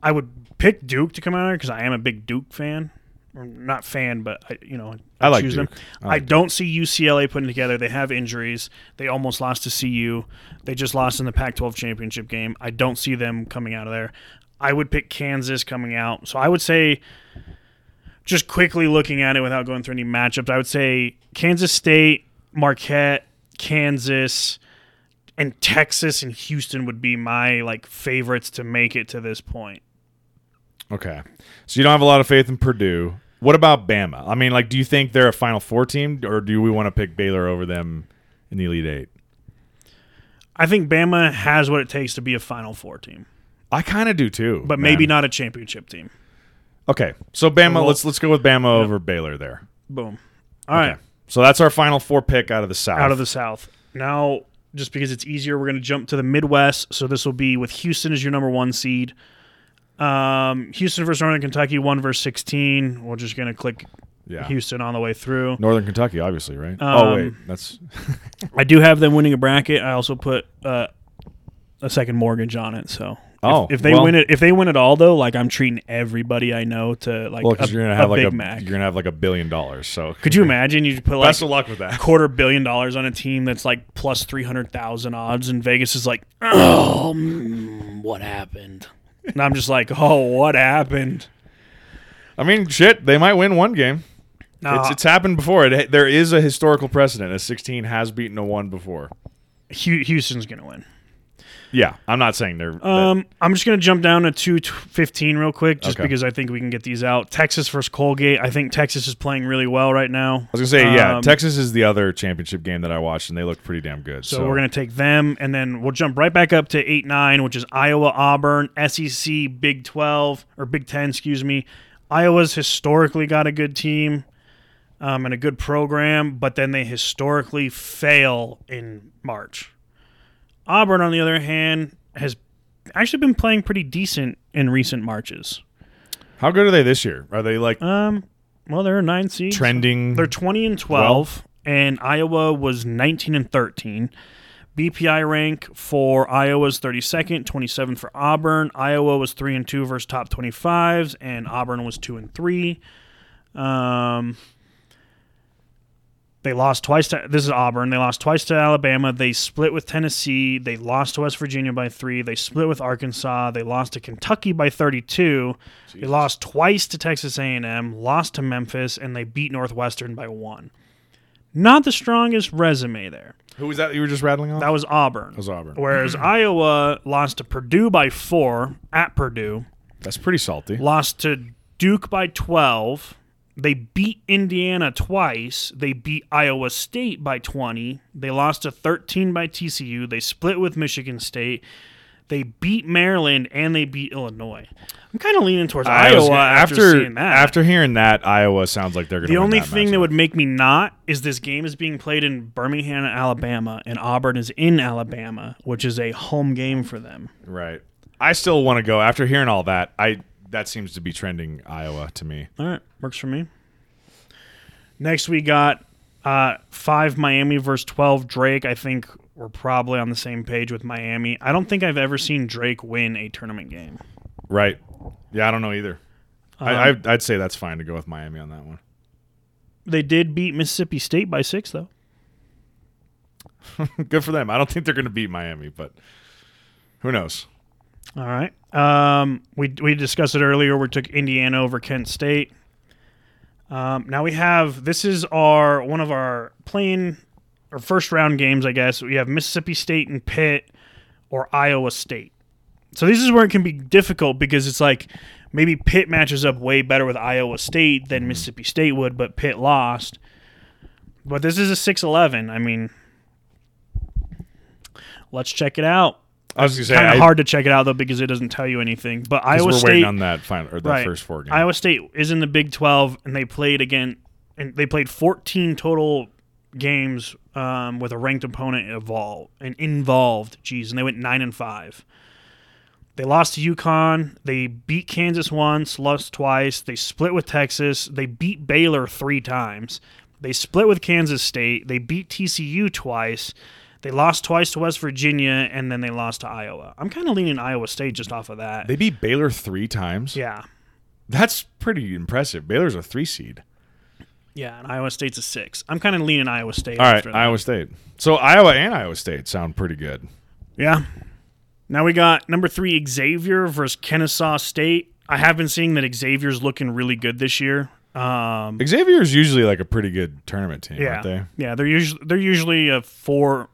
I would pick Duke to come out of there because I am a big Duke fan. Not fan, but I, you know, I like choose Duke. them. I I, don't see UCLA putting together. They have injuries. They almost lost to CU. They just lost in the Pac-12 championship game. I don't see them coming out of there. I would pick Kansas coming out. So I would say, just quickly looking at it without going through any matchups, I would say Kansas State, Marquette, Kansas, and Texas and Houston would be my like favorites to make it to this point. Okay. So you don't have a lot of faith in Purdue. What about Bama? I mean, like, do you think they're a Final Four team, or do we want to pick Baylor over them in the Elite Eight? I think Bama has what it takes to be a Final Four team, I kind of do too, but maybe not a championship team. Okay, so Bama. Well- let's let's go with Bama over Baylor there. Boom. All right, Okay. So that's our Final Four pick out of the South. out of the South. Now, just because it's easier, we're going to jump to the Midwest. So this will be with Houston as your number one seed. Um, Houston versus Northern Kentucky, one versus sixteen. We're just going to click yeah. Houston on the way through. Northern Kentucky, obviously, right? oh Um, wait, that's I do have them winning a bracket. I also put uh, a second mortgage on it. So if- Oh, if, they well- win it, if they win it all though, like I'm treating everybody I know to like well a, because you're gonna have like Big a Mac. you're gonna have like a billion dollars. So Could you imagine you put like Best of luck with that. quarter billion dollars on a team that's like plus three hundred thousand odds, and Vegas is like, oh, mm, what happened? And I'm just like, oh, what happened? I mean, shit, they might win one game. No, It's, it's happened before. It, there is a historical precedent. A 16 has beaten a one before. Houston's gonna win. Yeah, I'm not saying they're. Um, I'm just gonna jump down to two fifteen real quick, just Okay. because I think we can get these out. Texas versus Colgate. I think Texas is playing really well right now. I was gonna say, yeah, um, Texas is the other championship game that I watched, and they looked pretty damn good. So, So, we're gonna take them, and then we'll jump right back up to eight nine, which is Iowa, Auburn, SEC, Big Twelve or Big Ten, excuse me. Iowa's historically got a good team um, and a good program, but then they historically fail in March. Auburn, on the other hand, has actually been playing pretty decent in recent marches. how good are they this year? Are they like Um, well, they're nine seed. trending? They're 20 and 12, and Iowa was 19 and 13. BPI rank for Iowa's 32nd, 27th for Auburn. Iowa was 3 and 2 versus top 25s, and Auburn was 2 and 3. Um, they lost twice to this is Auburn. They lost twice to Alabama. They split with Tennessee. They lost to West Virginia by three. They split with Arkansas. They lost to Kentucky by 32. They lost twice to Texas A&M. Lost to Memphis, and they beat Northwestern by one. Not the strongest resume there. Who was that you were just rattling on? That was Auburn. That was Auburn. Whereas Iowa lost to Purdue by four at Purdue. That's pretty salty. Lost to Duke by 12. They beat Indiana twice. They beat Iowa State by 20. They lost to 13 by TCU. They split with Michigan State. They beat Maryland and they beat Illinois. I'm kind of leaning towards I Iowa gonna- after, after seeing that. after hearing that, Iowa sounds like they're going to. the only thing that would make me not is this game is being played in Birmingham, Alabama, and Auburn is in Alabama, which is a home game for them. right. I still want to go after hearing all that. I that seems to be trending Iowa to me. All right, works for me. Next, we got uh, five Miami versus twelve Drake. I think we're probably on the same page with Miami. I don't think I've ever seen Drake win a tournament game. Right. Yeah, I don't know either. Um, I, I, I'd say that's fine to go with Miami on that one. They did beat Mississippi State by six, though. Good for them. I don't think they're going to beat Miami, but who knows? All right. Um, we we discussed it earlier. We took Indiana over Kent State. Um, now we have this is our one of our playing or first round games, I guess. We have Mississippi State and Pitt or Iowa State. So this is where it can be difficult because it's like maybe Pitt matches up way better with Iowa State than Mississippi State would, but Pitt lost. But this is a 6-11. I mean, let's check it out I was going to say kind of hard to check it out though because it doesn't tell you anything. But Iowa we're State, waiting on that final or the right. first four games. Iowa State is in the Big Twelve, and they played again, and they played 14 total games um, with a ranked opponent involved and involved. Geez, and they went nine and five. They lost to UConn. They beat Kansas once, lost twice. They split with Texas. They beat Baylor three times. They split with Kansas State. They beat TCU twice. They lost twice to West Virginia, and then they lost to Iowa. I'm kind of leaning Iowa State just off of that. they beat Baylor three times. yeah. That's pretty impressive. Baylor's a three seed. Yeah, and Iowa State's a six. I'm kind of leaning Iowa State. All right. Iowa State. So Iowa and Iowa State sound pretty good. Yeah. Now we got number three Xavier versus Kennesaw State. I have been seeing that Xavier's looking really good this year. Um, Xavier's usually like a pretty good tournament team, yeah, aren't they? yeah, they're usually they're usually a four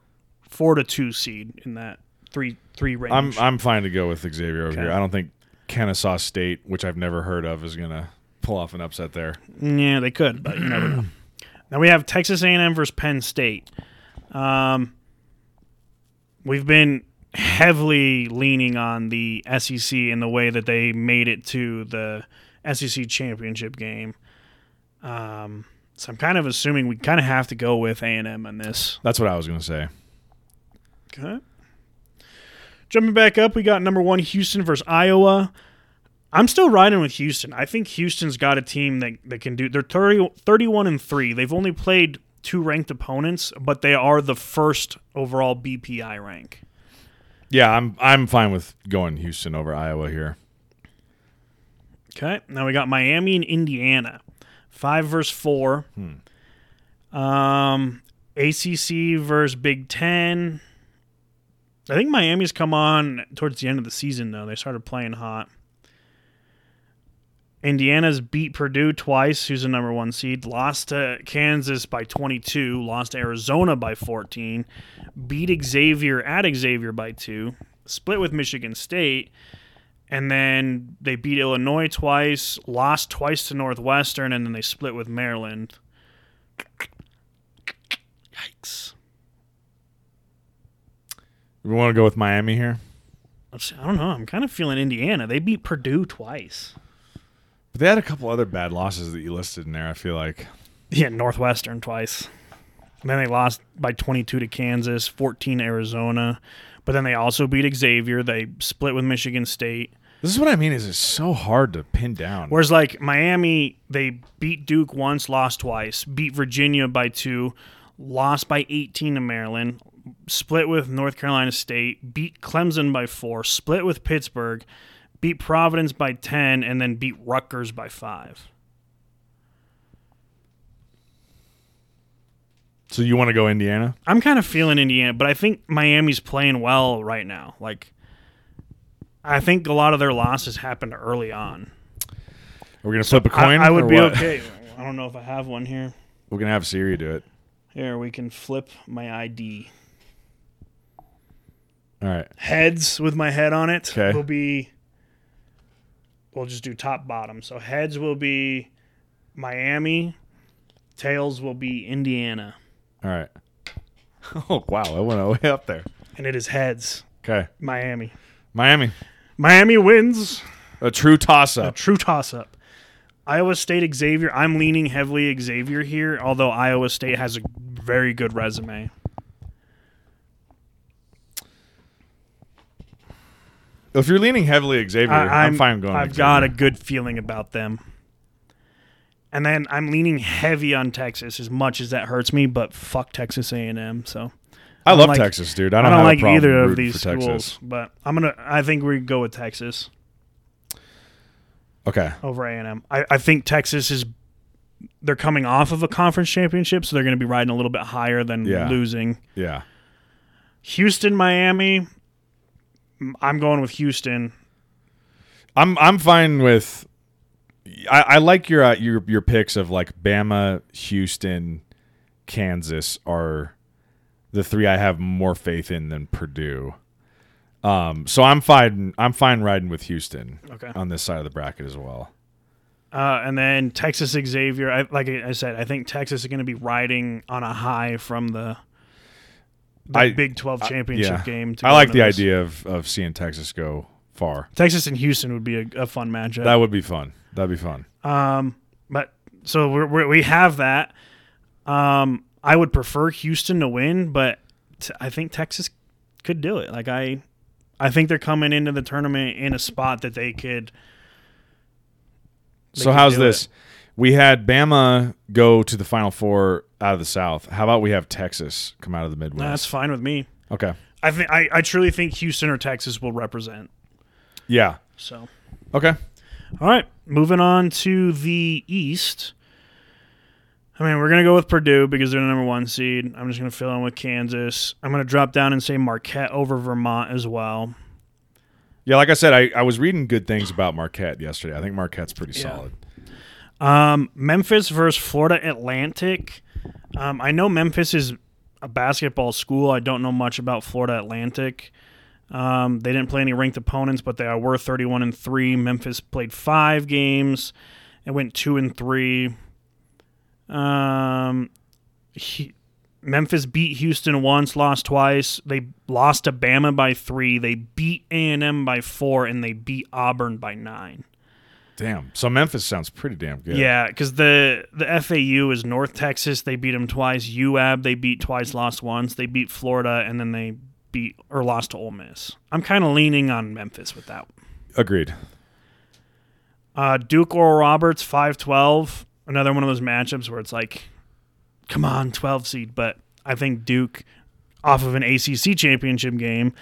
four to two seed in that three three range. I'm I'm fine to go with Xavier over Okay. here. I don't think Kennesaw State, which I've never heard of, is gonna pull off an upset there. Yeah, they could, but you never know. Now we have Texas A&M versus Penn State. Um, we've been heavily leaning on the SEC in the way that they made it to the SEC championship game. Um, so I'm kind of assuming we kind of have to go with A&M on this. That's what I was gonna say. Okay. Jumping back up, we got number one Houston versus Iowa. I'm still riding with Houston. I think Houston's got a team that, that can do. They're 30, 31 and three. They've only played two ranked opponents, but they are the first overall BPI rank. Yeah, I'm I'm fine with going Houston over Iowa here. Okay. Now we got Miami and Indiana, five versus four. Um, ACC versus Big Ten. I think Miami's come on towards the end of the season though. They started playing hot. Indiana's beat Purdue twice, who's the number one seed. Lost to Kansas by 22. Lost to Arizona by 14. Beat Xavier at Xavier by two. Split with Michigan State. And then they beat Illinois twice. Lost twice to Northwestern. And then they split with Maryland. Yikes. We want to go with Miami here, Let's I don't know. I'm kind of feeling Indiana. They beat Purdue twice. but they had a couple other bad losses that you listed in there. I feel like Yeah, Northwestern twice. And then they lost by 22 to Kansas, 14 to Arizona. But then they also beat Xavier. They split with Michigan State. this is what I mean. Is it's so hard to pin down. Whereas like Miami, they beat Duke once, lost twice, beat Virginia by two, lost by 18 to Maryland, split with North Carolina State, beat Clemson by four, split with Pittsburgh, beat Providence by 10, and then beat Rutgers by five. so you want to go Indiana? I'm kind of feeling Indiana, but I think Miami's playing well right now. Like, I think a lot of their losses happened early on. Are We're gonna flip a coin. I would be what? okay. I don't know if I have one here. We're gonna have Siri do it. Here, we can flip my ID. All right. Heads with my head on it Okay. will be. We'll just do top bottom. So heads will be Miami. Tails will be Indiana, All right. Oh wow, I went all the way up there. and it is heads Okay, Miami. Miami, Miami wins. a true toss up. A true toss up. Iowa State Xavier. I'm leaning heavily Xavier here, although Iowa State has a very good resume. If you're leaning heavily Xavier, I, am fine going. I've got a good feeling about them. And then I'm leaning heavy on Texas, as much as that hurts me. But fuck Texas A&M. So I love like- Texas, dude. I I don't, don't, have like either of these schools. Texas. But I'm gonna. I think we go with Texas Okay, over A&M. I, I think Texas is. They're coming off of a conference championship, so they're going to be riding a little bit higher than Yeah. losing. yeah. Houston, Miami. I'm going with Houston. I'm I'm fine with. I, I like your uh, your your picks of like Bama, Houston, Kansas are the three I have more faith in than Purdue. Um, so I'm fine. I'm fine riding with Houston Okay. on this side of the bracket as well. Uh, and then Texas Xavier. I, like I said, I think Texas is going to be riding on a high from the, the I- Big 12 championship yeah. game. to I like the this. idea of of seeing Texas go far. Texas and Houston would be a, a fun matchup. That would be fun. That'd be fun. Um, but so we're, we're, we have that. Um, I would prefer Houston to win, but t- I think Texas could do it. Like I, I think they're coming into the tournament in a spot that they could. they So could how's this? it. We had Bama go to the Final Four out of the South. How about we have Texas come out of the Midwest? That's fine with me. okay. I think I, I truly think Houston or Texas will represent. Yeah. So Okay. All right, moving on to the East. I mean, we're gonna go with Purdue because they're the number one seed. I'm just gonna fill in with Kansas. I'm gonna drop down and say Marquette over Vermont as well. Yeah, like I said, I, I was reading good things about Marquette yesterday. I think Marquette's pretty Yeah. solid. Um, Memphis versus Florida Atlantic. Um, I know Memphis is a basketball school. I don't know much about Florida Atlantic. Um, they didn't play any ranked opponents, but they were 31 and three. Memphis played five games and went two and three. Um, he, Memphis beat Houston once, lost twice. They lost to Bama by three. They beat A and M by four, and they beat Auburn by nine. Damn. So Memphis sounds pretty damn good. Yeah, because the the FAU is North Texas. They beat them twice. UAB they beat twice, lost once. They beat Florida, and then they beat or lost to Ole Miss. I'm kind of leaning on Memphis with that. Agreed. Uh, Duke Oral Roberts five twelve. Another one of those matchups where it's like, come on, twelve seed. But I think Duke, off of an ACC championship game,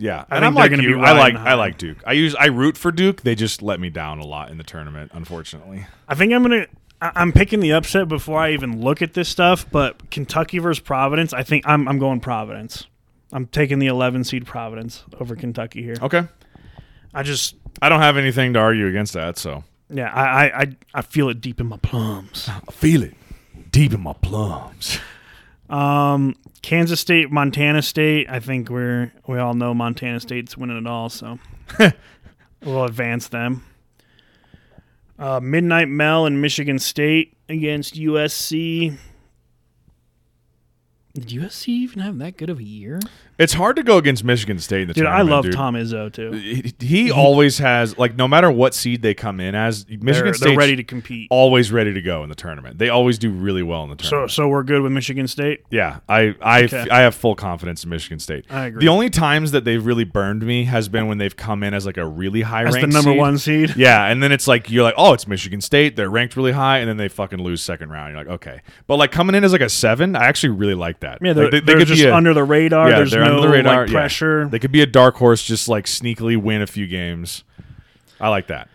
Yeah, I and think I'm like gonna be you. I like riding I like Duke. I use I root for Duke. They just let me down a lot in the tournament, unfortunately. I think I'm gonna. I'm picking the upset before I even look at this stuff. But Kentucky versus Providence, I think I'm I'm going Providence. I'm taking the 11 seed Providence over Kentucky here. Okay. I just I don't have anything to argue against that, so yeah I I I, I feel it deep in my plums. I feel it deep in my plums. Um, Kansas State, Montana State. I think we're we all know Montana State's winning it all, so we'll advance them. Uh, Midnight Mel and Michigan State against USC. Did USC even have that good of a year? It's hard to go against Michigan State in the tournament. Dude, I love dude. Tom Izzo too. He, he always has like no matter what seed they come in as, Michigan They're, they're ready to compete. always ready to go in the tournament. They always do really well in the tournament. so we're good with Michigan State. yeah, I I, Okay. I have full confidence in Michigan State. I agree. The only times that they've really burned me has been when they've come in as like a really high the ranked number seed. one seed. Yeah, and then it's like you're like, oh, it's Michigan State. They're ranked really high, and then they fucking lose second round. You're like, okay, but like coming in as like a seven, I actually really like that. Yeah, they're, Like, they, they they're could just a, under the radar. yeah, There's they're no under the radar. like yeah. pressure. They could be a dark horse, just like sneakily win a few games. I like that.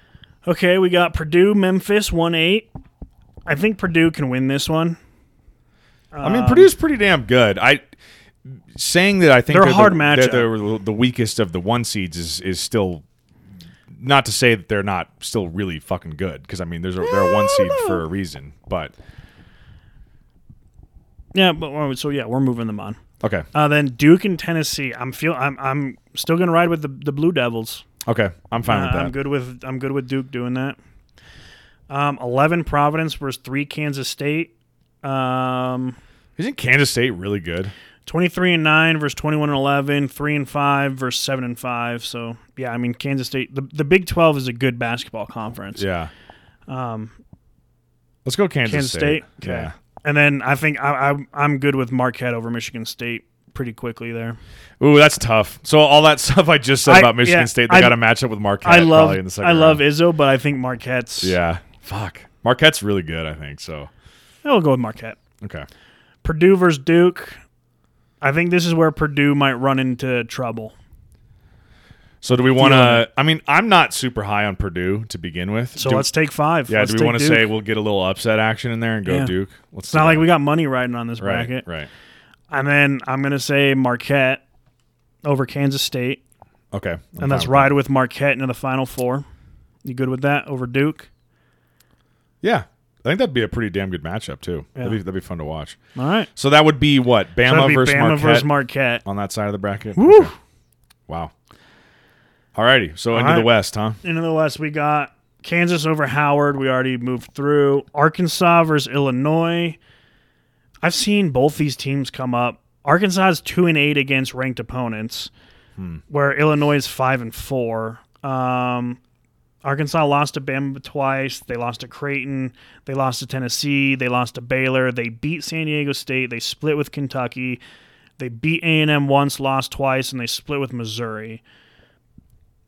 Okay, we got Purdue, Memphis, one eight. I think Purdue can win this one. I mean, Purdue's pretty damn good. I saying that I think They're a the- hard they're the, the weakest of the one seeds is is still not to say that they're not still really fucking good because I mean there's a, they're a one seed for a reason. But Yeah, but so yeah, we're moving them on. Okay, Uh, then Duke and Tennessee. I'm feel I'm I'm still gonna ride with the the Blue Devils. okay, I'm fine Uh, with that. I'm good with I'm good with Duke doing that. Um, eleven Providence versus three Kansas State. Um, Isn't Kansas State really good? twenty three and nine versus twenty one and eleven. Three and five versus seven and five. So yeah, I mean Kansas State. The the Big Twelve is a good basketball conference. Yeah. Um, Let's go Kansas, Kansas State. Okay. Yeah. And then I think I, I I'm good with Marquette over Michigan State pretty quickly there. Ooh, that's tough. So all that stuff I just said I- about Michigan yeah, State, they I- got a matchup with Marquette. I love probably in the second I love. Izzo, but I think Marquette's. Yeah. Fuck. Marquette's really good. I think so. I'll go with Marquette. Okay. Purdue versus Duke. I think this is where Purdue might run into trouble. So do we want to? Um, I mean, I'm not super high on Purdue to begin with. So Do- let's take five. Yeah. Let's do we want to say we'll get a little upset action in there and go Yeah. Duke? Let's It's not like we got money riding on this right. bracket. Right. And then I'm gonna say Marquette over Kansas State, Okay. I'm and let's with ride with Marquette into the Final Four. You good with that over Duke? Yeah. I think that'd be a pretty damn good matchup too. Yeah. That'd, be, that'd be fun to watch. All right. So that would be what Bama that'd be versus Bama Marquette versus Marquette. on that side of the bracket. Woo! Okay. Wow. Alrighty. So All into the. West, huh? Into the West, we got Kansas over Howard. We already moved through. Arkansas versus Illinois. I've seen both these teams come up. Arkansas is two and eight against ranked opponents, where Illinois is five and four. Um, Arkansas lost to Bama twice. They lost to Creighton. They lost to Tennessee. They lost to Baylor. They beat San Diego State. They split with Kentucky. They beat A&M once, lost twice, and they split with Missouri.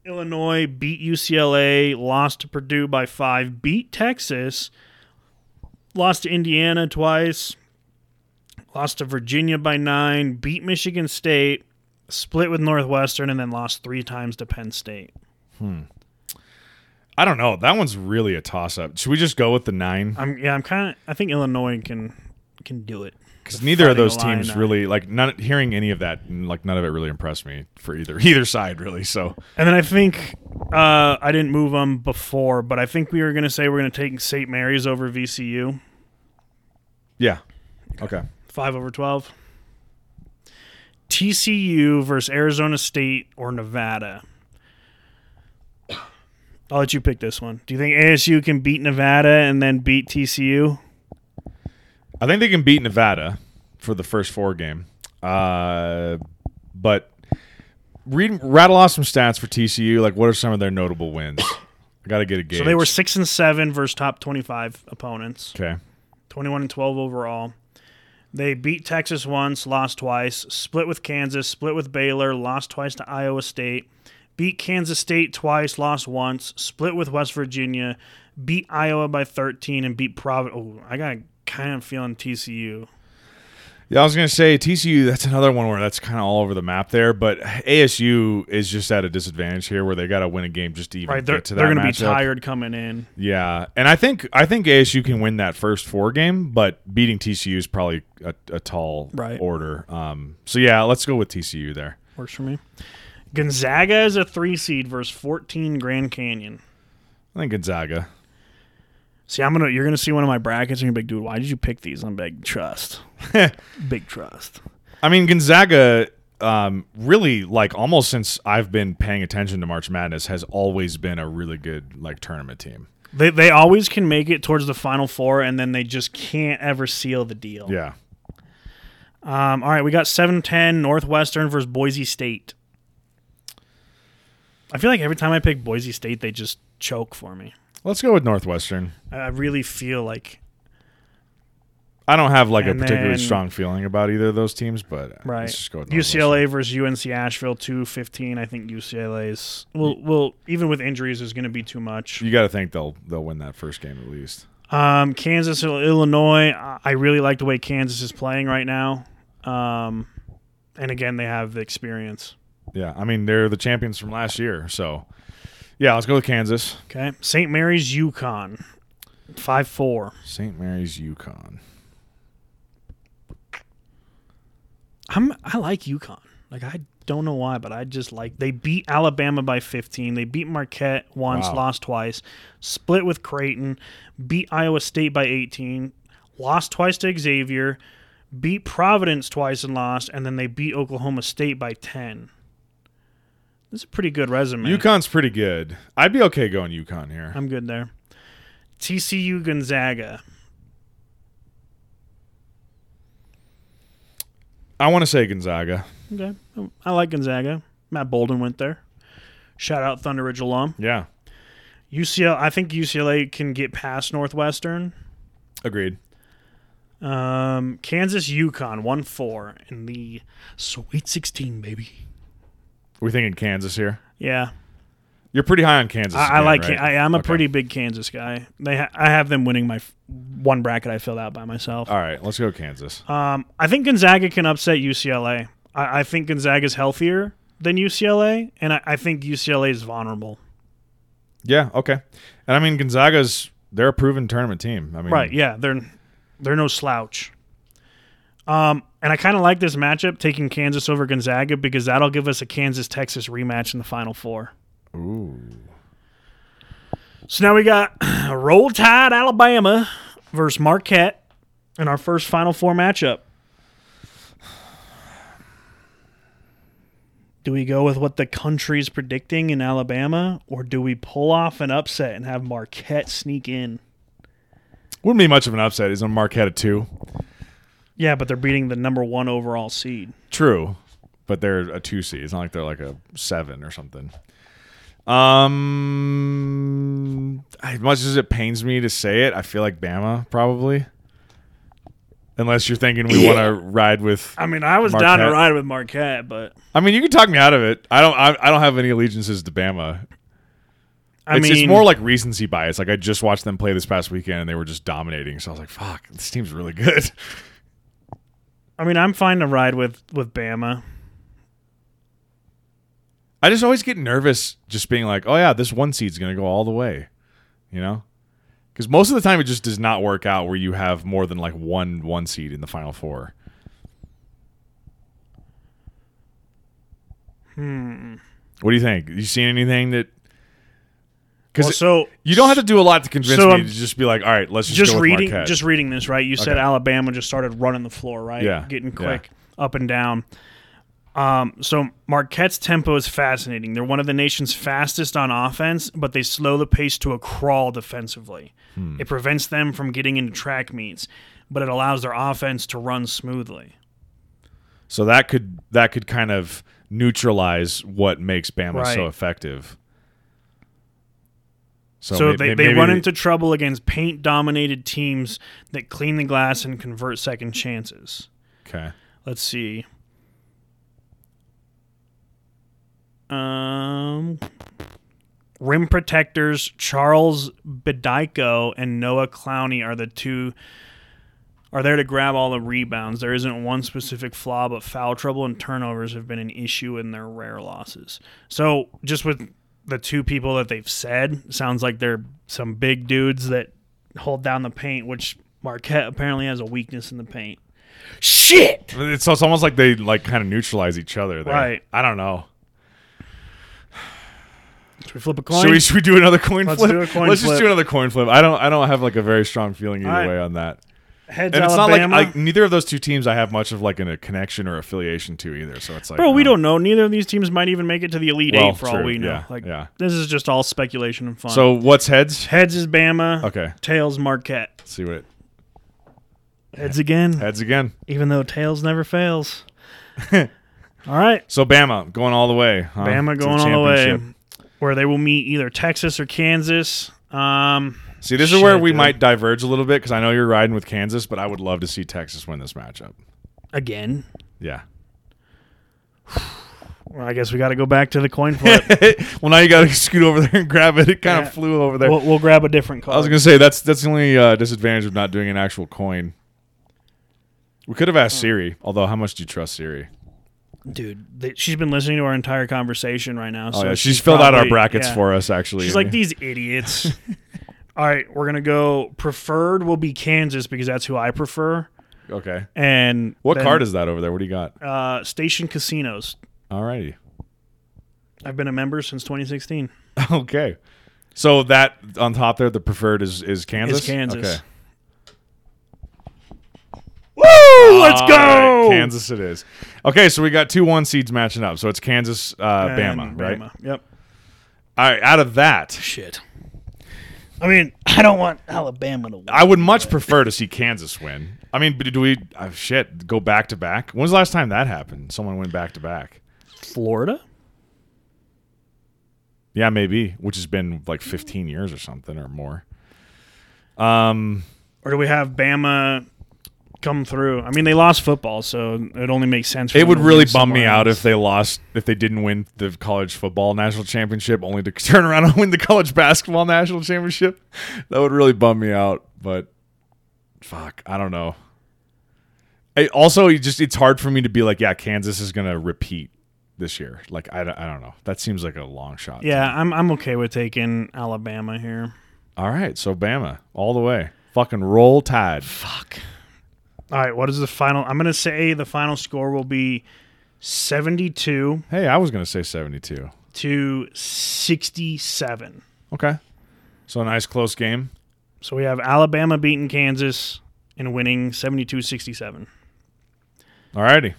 Illinois beat UCLA, lost to Purdue by five, beat Texas, lost to Indiana twice, lost to Virginia by nine, beat Michigan State, split with Northwestern, and then lost three times to Penn State. Hmm. I don't know. That one's really a toss up. Should we just go with the nine? I'm yeah. I'm kind of. I think Illinois can can do it. Because neither of those teams really like not Hearing any of that, like none of it really impressed me for either either side really. So And then I think uh, I didn't move them before, but I think we were going to say we're going to take St. Mary's over VCU, yeah, okay. five over twelve. TCU versus Arizona State or Nevada. I'll let you pick this one. Do you think ASU can beat Nevada and then beat TCU? I think they can beat Nevada for the first four game. Uh, but read rattle off some stats for TCU. Like, what are some of their notable wins? I got to get a game. So they were six and seven versus top twenty-five opponents. okay. 21 and 12 overall. They beat Texas once, lost twice, split with Kansas, split with Baylor, lost twice to Iowa State, beat Kansas State twice, lost once, split with West Virginia, beat Iowa by 13, and beat Providence. Oh, I got kind of feeling TCU. Yeah, I was gonna say TCU. That's another one where that's kind of all over the map there. But ASU is just at a disadvantage here, where they got to win a game just to even Right, they're, get to they're going to be tired coming in. Yeah, and I think I think ASU can win that first four game, but beating TCU is probably a, a tall Right. order. Um, so yeah, let's go with TCU there. Works for me. Gonzaga is a three seed versus 14 Grand Canyon. I think Gonzaga. See, I'm gonna. You're gonna see one of my brackets, and you're like, dude, why did you pick these? I'm big trust, big trust. I mean Gonzaga. Um, really, like almost since I've been paying attention to March Madness, has always been a really good like tournament team. They they always can make it towards the final four, and then they just can't ever seal the deal. Yeah, Um. All right, we got seven ten Northwestern versus Boise State. I feel like every time I pick Boise State, they just choke for me. Let's go with Northwestern. I really feel like I don't have like a particularly then- strong feeling about either of those teams, but right let's just go with UCLA versus UNC Asheville two fifteen. I think UCLA's will will even with injuries is going to be too much. You got to think they'll they'll win that first game at least. Um, Kansas, Illinois. I I really like the way Kansas is playing right now. Um, and again, they have the experience. Yeah, I mean they're the champions from last year, so yeah, let's go with Kansas. Okay, St. Mary's, UConn, five four. St. Mary's, UConn. I'm I like UConn. Like I don't know why, but I just like they beat Alabama by 15. They beat Marquette once, Wow. lost twice, split with Creighton, beat Iowa State by 18, lost twice to Xavier, beat Providence twice and lost, and then they beat Oklahoma State by 10. This is a pretty good resume. UConn's pretty good. I'd be okay going UConn here. I'm good there. TCU Gonzaga. I want to say Gonzaga. Okay. I like Gonzaga. Matt Bolden went there. Shout out Thunder Ridge alum. Yeah, UCLA. I think UCLA can get past Northwestern. agreed. Um, Kansas UConn one four in the Sweet Sixteen, baby. We thinking Kansas here. Yeah, You're pretty high on Kansas. I, I like. right? I, I'm a Okay. pretty big Kansas guy. They, ha- I have them winning my f- one bracket I filled out by myself. All right, let's go Kansas. Um, I think Gonzaga can upset UCLA. I, I think Gonzaga's healthier than UCLA, and I, I think UCLA is vulnerable. Yeah, okay. And I mean Gonzaga's they're a proven tournament team. I mean, Right? Yeah, they're they're no slouch. Um, and I kind of like this matchup, taking Kansas over Gonzaga because that'll give us a Kansas Texas rematch in the Final Four. Ooh. So now we got Roll Tide Alabama versus Marquette in our first Final Four matchup. Do we go with what the country's predicting in Alabama, or do we pull off an upset and have Marquette sneak in? Wouldn't be much of an upset. Is on Marquette at two. Yeah, but they're beating the number one overall seed. True, but they're a two seed. It's not like they're like a seven or something. Um, as much as it pains me to say it, I feel like Bama probably. Unless you're thinking we want to ride with, I mean, I was down to Marquette. ride with Marquette, but I mean, you can talk me out of it. I don't. I, I don't have any allegiances to Bama. I it's, mean, it's more like recency bias. Like I just watched them play this past weekend, and they were just dominating. So I was like, "Fuck, this team's really good." I mean, I'm fine to ride with with Bama. I just always get nervous just being like, oh yeah, this one seed's gonna go all the way, you know, because most of the time it just does not work out where you have more than like one one seed in the final four. Hmm. What do you think? You seen anything that? Because Well, so you don't have to do a lot to convince So me I'm- to just be like, all right, let's just, just go with reading Marquette. just reading this right. You said Okay. Alabama just started running the floor, right? Yeah, getting yeah. quick up and down. Um, so Marquette's tempo is fascinating. They're one of the nation's fastest on offense, but they slow the pace to a crawl defensively. Hmm. It prevents them from getting into track meets, but it allows their offense to run smoothly. So that could that could kind of neutralize what makes Bama so effective. So, may- they, may- they run into trouble against paint dominated teams that clean the glass and convert second chances. okay. Let's see. Um, rim protectors Charles Bediako and Noah Clowney are the two are there to grab all the rebounds. There isn't one specific flaw, but foul trouble and turnovers have been an issue in their rare losses. So just with the two people that they've said, sounds like they're some big dudes that hold down the paint, which Marquette apparently has a weakness in the paint. Shit. It's, so it's almost like they like kind of neutralize each other. There. Right. I don't know. Should we flip a coin? Should we should we do another coin Let's flip? do a coin Let's flip. just do another coin flip. I don't I don't have like a very strong feeling either All right. way on that. Heads And it's Alabama. not like, neither of those two teams I have much of like an, a connection or affiliation to either. So it's like Bro, we uh, don't know. Neither of these teams might even make it to the Elite Well, Eight for all true, we know. yeah, like yeah. this is just all speculation and fun. So what's heads? heads is Bama. Okay. Tails Marquette. Let's see what it Heads again. heads again. Even though tails never fails. all right. So Bama going all the way. huh, Bama to going all the way. championship. Where they will meet either Texas or Kansas. Um See, this is where we dude. might diverge a little bit because I know you're riding with Kansas, but I would love to see Texas win this matchup. again. Yeah. Well, I guess we got to go back to the coin flip. well, now you got to scoot over there and grab it. It kind Yeah. of flew over there. we'll, we'll grab a different card. I was gonna say that's that's the only uh, disadvantage of not doing an actual coin. We could have asked Siri, although how much do you trust Siri? Dude, she's been listening to our entire conversation right now. Oh so yeah, she's, filled out our brackets yeah. for us. Actually, She's like these idiots. All right, we're gonna go. Preferred will be Kansas because that's who I prefer. Okay, And what then, card is that over there? What do you got? uh, Station Casinos? Alrighty, I've been a member since 2016. okay. So that on top there, the preferred is is Kansas. Is Kansas. Okay, Woo! Let's All go. right, Kansas it is. Okay, so we got two one seeds matching up. So it's Kansas, uh, And Bama, right? Yep. All right. Out of that, Shit. I mean, I don't want Alabama to win. I would much prefer to see Kansas win. I mean, but do we? Uh, shit, go back to back. When's the last time that happened? Someone went back to back. Florida? Yeah, maybe. Which has been like 15 years or something or more. Um, Or do we have Bama come through? I mean, they lost football, so it only makes sense. For it would really bum me out else. if they lost, if they didn't win the college football national championship, only to turn around and win the college basketball national championship. That would really bum me out. But fuck, I don't know. I, also, it just it's hard for me to be like, yeah, Kansas is gonna repeat this year. Like, I, don't- I don't know. That seems like a long shot. Yeah. I'm I'm okay with taking Alabama here. All right, so Bama all the way. Fucking roll tide. Fuck. All right, what is the final? I'm gonna say the final score will be 72 Hey, I was gonna say 72. to 67. Okay, so a nice close game. So we have Alabama beating Kansas and winning 72-67. All righty.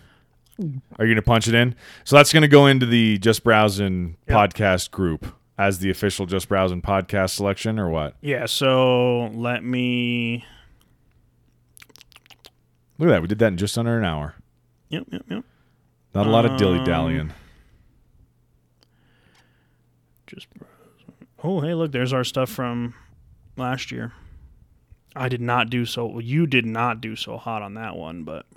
Are you going to punch it in? So that's going to go into the Just Browsing Yep. podcast group as the official Just Browsing podcast selection, or what? Yeah. So let me. Look at that. We did that in just under an hour. Yep. Yep. Yep. Not a lot of dilly Um, dallying. Just. Oh, hey, look, there's our stuff from last year. I did not do so. Well, you did not do so hot on that one, but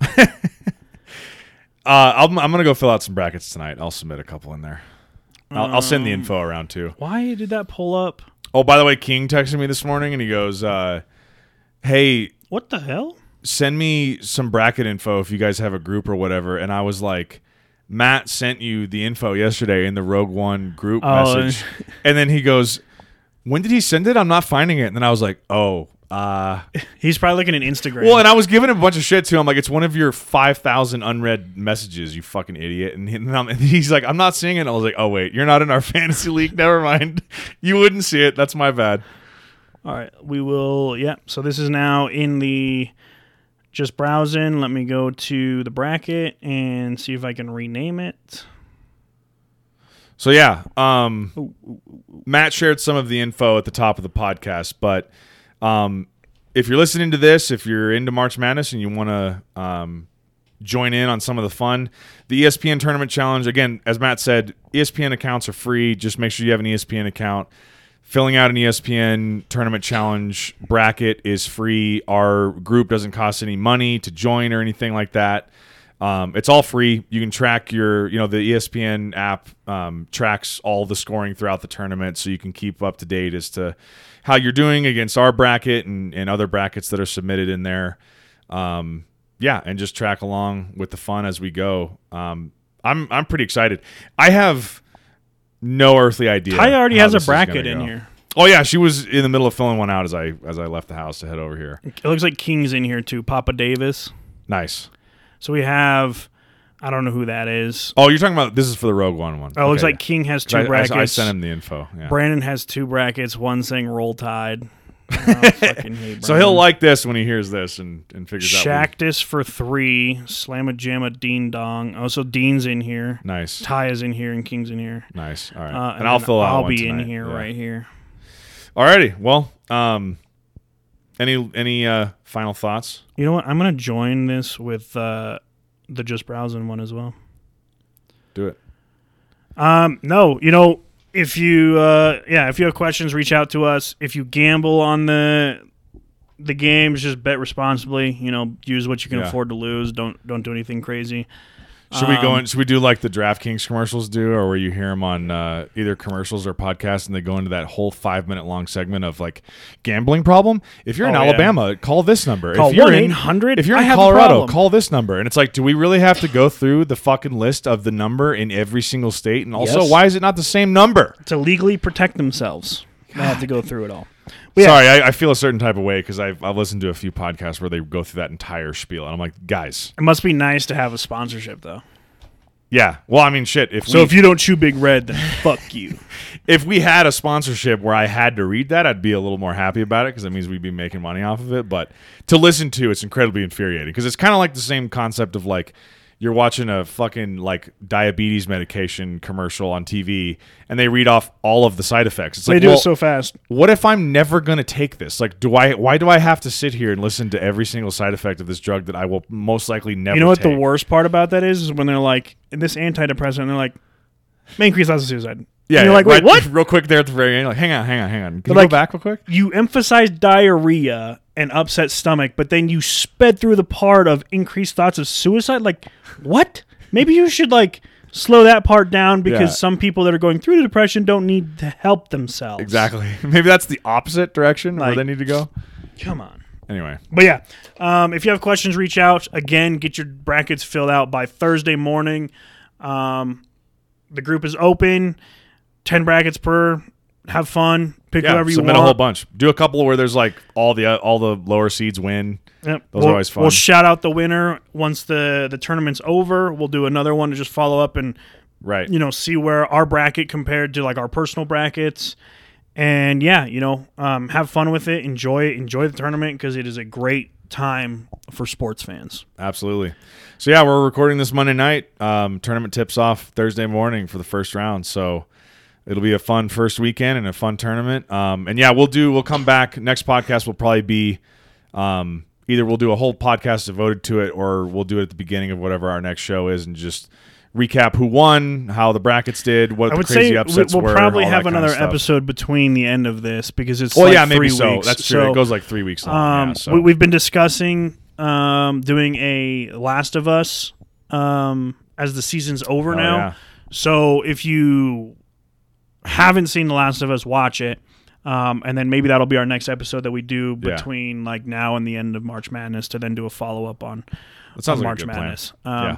Uh, I'm, I'm going to go fill out some brackets tonight. I'll submit a couple in there. I'll, I'll send the Um, info around too. why did that pull up? Oh, by the way, King texted me this morning and he goes, uh, "Hey, What the hell? Send me some bracket info if you guys have a group or whatever." And I was like, Matt sent you the info yesterday in the Rogue One group Oh, message, and then he goes, "When did he send it? I'm not finding it." And then I was like, "Oh." Uh, He's probably looking at Instagram. well, and I was giving him a bunch of shit too. I'm like, it's one of your five thousand unread messages, you fucking idiot. And, he- and he's like, I'm not seeing it. And I was like, oh wait, you're not in our fantasy league. Never mind. You wouldn't see it. That's my bad. All right, we will. Yeah. So this is now in the just browsing. Let me go to the bracket and see if I can rename it. So yeah, um, Matt shared some of the info at the top of the podcast, but um, if you're listening to this, if you're into March Madness and you want to um, join in on some of the fun, the ESPN Tournament Challenge again, as Matt said, ESPN accounts are free. Just make sure you have an ESPN account. Filling out an ESPN Tournament Challenge bracket is free. Our group doesn't cost any money to join or anything like that. Um, it's all free. You can track your, you know, the ESPN app um, tracks all the scoring throughout the tournament, so you can keep up to date as to how you're doing against our bracket and, and other brackets that are submitted in there. Um, yeah, and just track along with the fun as we go. Um, I'm I'm pretty excited. I have no earthly idea. Ty already has a bracket in go. here. Oh yeah, she was in the middle of filling one out as I as I left the house to head over here. It looks like King's in here too. Papa Davis. Nice. So we have. I don't know who that is. Oh, you're talking about this is for the Rogue One one. Oh, it looks like King has two I, I- brackets. I sent him the info. Yeah. Brandon has two brackets. One saying "Roll Tide." Oh, So he'll like this when he hears this and, and figures out. what- Shactus for three. Slamma Jamma Dean Dong. Oh, so Dean's in here. Nice, Ty is in here and King's in here. nice. All right, Uh, and, I'll fill out. I'll be in here Yeah. right here. Alrighty. Well, um, any any uh final thoughts? You know what? I'm gonna join this with uh, the just browsing one as well. Do it. Um, no, you know, if you uh, yeah, if you have questions, reach out to us. If you gamble on the the games, just bet responsibly. You know, use what you can Yeah. afford to lose. Don't don't do anything crazy. Should we go Um, in? Should we do like the DraftKings commercials do, or where you hear them on uh, either commercials or podcasts, and they go into that whole five minute long segment of like gambling problem? If you're in Oh, yeah. Alabama, call this number. Call if you're in 1-800, if you're in Colorado, call this number. And it's like, do we really have to go through the fucking list of the number in every single state? And also, Yes. why is it not the same number? To legally protect themselves, they have to go through it all. But yeah, Sorry, I, I feel a certain type of way because I've, I've listened to a few podcasts where they go through that entire spiel, and I'm like, guys, it must be nice to have a sponsorship though. yeah. Well, I mean, shit. If So we, if you don't chew Big Red, then fuck you. if we had a sponsorship where I had to read that, I'd be a little more happy about it because that means we'd be making money off of it. But to listen to, it's incredibly infuriating because it's kind of like the same concept of like you're watching a fucking like diabetes medication commercial on TV and they read off all of the side effects. It's They like, do well, it so fast. what if I'm never going to take this? Like, do I? Why do I have to sit here and listen to every single side effect of this drug that I will most likely never? You know what the worst part about that is? Is when they're like, this antidepressant, and they're like, may increase odds of suicide. Yeah, And you're like, wait, right- what? Real quick there at the very end, like, hang on, hang on, hang on. Can But you like- go back real quick? You emphasize diarrhea and upset stomach, but then you sped through the part of increased thoughts of suicide. Like, what? Maybe you should like slow that part down because Yeah. some people that are going through the depression don't need to help themselves. Exactly. Maybe that's the opposite direction where they need to go. Come on. Anyway, But yeah, um, if you have questions, reach out. Again, get your brackets filled out by Thursday morning. Um, the group is open, ten brackets per. Have fun. Pick yeah, whoever you submit want. Submit a whole bunch. Do a couple where there's like all the uh, all the lower seeds win. Yep. Those are we'll, always fun. We'll shout out the winner once the the tournament's over. We'll do another one to just follow up and Right. you know see where our bracket compared to like our personal brackets. And yeah, you know, um, have fun with it. Enjoy it. Enjoy the tournament because it is a great time for sports fans. Absolutely. So yeah, we're recording this Monday night. Um, tournament tips off Thursday morning for the first round. So it'll be a fun first weekend and a fun tournament. Um, and yeah, we'll do. We'll come back. Next podcast will probably be um, either we'll do a whole podcast devoted to it, or we'll do it at the beginning of whatever our next show is, and just recap who won, how the brackets did, what I the crazy say upsets we'll were. probably all that have another episode between the end of this because it's Well, like yeah, maybe three so. weeks. That's true. So, it goes like three weeks long. Um, yeah, so. we, we've been discussing um, doing a Last of Us um, as the season's over Oh, now. yeah. So if you haven't seen The Last of Us, watch it. Um, and then maybe that'll be our next episode that we do Yeah. between like now and the end of March Madness to then do a follow up on That sounds like March. Madness. Um, Yeah.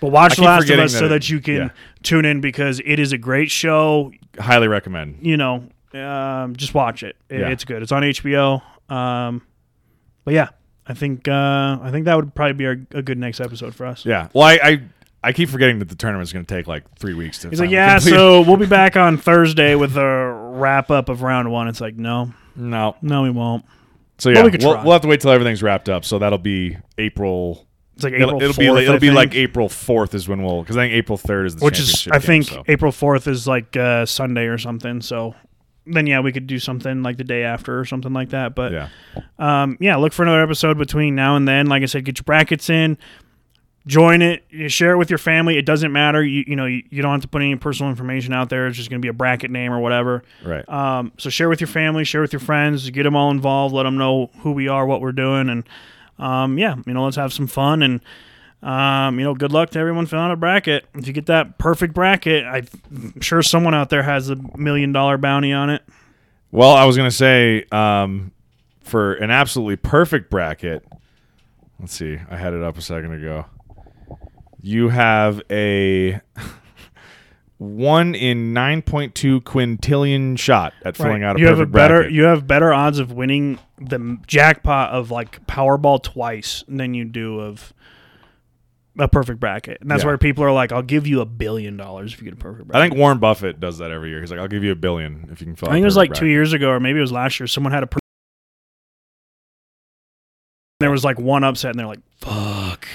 But watch The Last of Us so that it- that you can yeah. tune in because it is a great show. Highly recommend. You know, um, just watch it. It- Yeah. It's good. It's on HBO. Um, but yeah, I think uh, I think that would probably be our, a good next episode for us. Yeah. Well, I I, I keep forgetting that the tournament's going to take like three weeks to. He's like, yeah, complete." so we'll be back on Thursday with a wrap up of round one. It's like, no, no. no, we won't. So yeah, we could we'll, have to wait till everything's wrapped up. So that'll be April. It's like April. it'll 4th, be like, it'll be like. April fourth is when we'll because I think April third is the which is I game, think so. April fourth is like uh, Sunday or something. So then yeah, we could do something like the day after or something like that. But yeah. um, yeah, look for another episode between now and then. Like I said, get your brackets in, join it, you share it with your family. It doesn't matter. You you know you, you don't have to put any personal information out there. It's just going to be a bracket name or whatever. Right. Um, so share with your family, share with your friends, get them all involved, let them know who we are, what we're doing, and um, yeah, you know, let's have some fun and. Um, you know, good luck to everyone filling out a bracket. If you get that perfect bracket, I'm sure someone out there has a million dollar bounty on it. Well, I was going to say um, for an absolutely perfect bracket. Let's see. I had it up a second ago. You have a one in nine point two quintillion shot at filling out a you have perfect a better bracket. you have better odds of winning the jackpot of like Powerball twice than you do of a perfect bracket. And that's Yeah. where people are like, I'll give you a billion dollars if you get a perfect I think Warren Buffett does that every year. He's like, "I'll give you a billion if you can fill." I think it was like perfect two years ago, or maybe it was last year. Someone had a. Per- there was like one upset, and they're like, "Fuck!"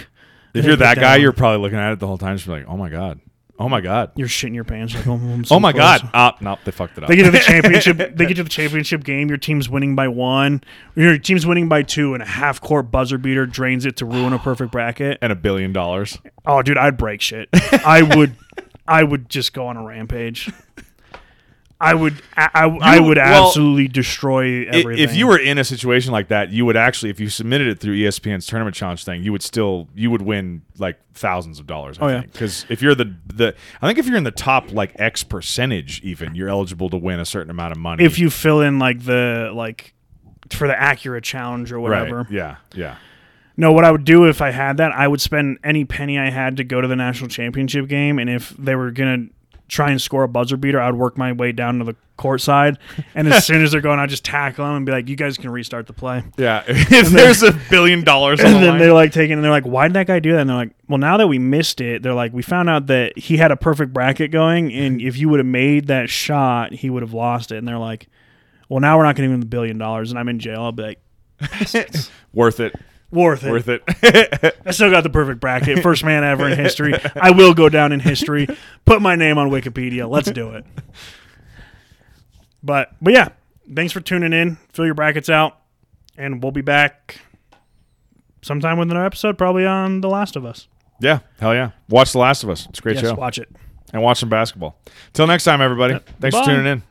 If you're that guy, down. you're probably looking at it the whole time, just be like, "Oh my god, oh my god, You're shitting your pants. Like, oh, so oh my close." god." Ah, nope, they fucked it up. They get to the championship. they get to the championship game. Your team's winning by one. Your team's winning by two, and a half court buzzer beater drains it to ruin a perfect bracket. and a billion dollars. Oh, dude, I'd break shit. I would, I would just go on a rampage. I would, I, I, I would well, absolutely destroy everything. If you were in a situation like that, you would actually, if you submitted it through ESPN's tournament challenge thing, you would still, you would win like thousands of dollars. I Oh, yeah. because if you're the the, I think if you're in the top like X percentage, even you're eligible to win a certain amount of money. if you fill in like the like for the accurate challenge or right, whatever. yeah, yeah, No, what I would do if I had that, I would spend any penny I had to go to the national championship game, and if they were gonna try and score a buzzer beater, I'd work my way down to the court side, and as soon as they're going, I'd just tackle them and be like, "You guys can restart the play." yeah. if there's a billion dollars on And the then line, they're like taking, and they're like, "Why did that guy do that?" And they're like, "Well, now that we missed it, they're like, we found out that he had a perfect bracket going, and if you would have made that shot, he would have lost it." And they're like, "Well, now we're not going to give the billion dollars, and I'm in jail." I'll be like, worth it, "Worth it." worth it. I still got the perfect bracket. First man ever in history. I will go down in history. Put my name on Wikipedia. Let's do it. But but yeah, thanks for tuning in. Fill your brackets out, and we'll be back sometime with another episode, probably on The Last of Us. yeah, hell yeah. Watch The Last of Us. It's a great Yes, show, watch it. and watch some basketball. Till next time, everybody. Thanks Bye. for tuning in.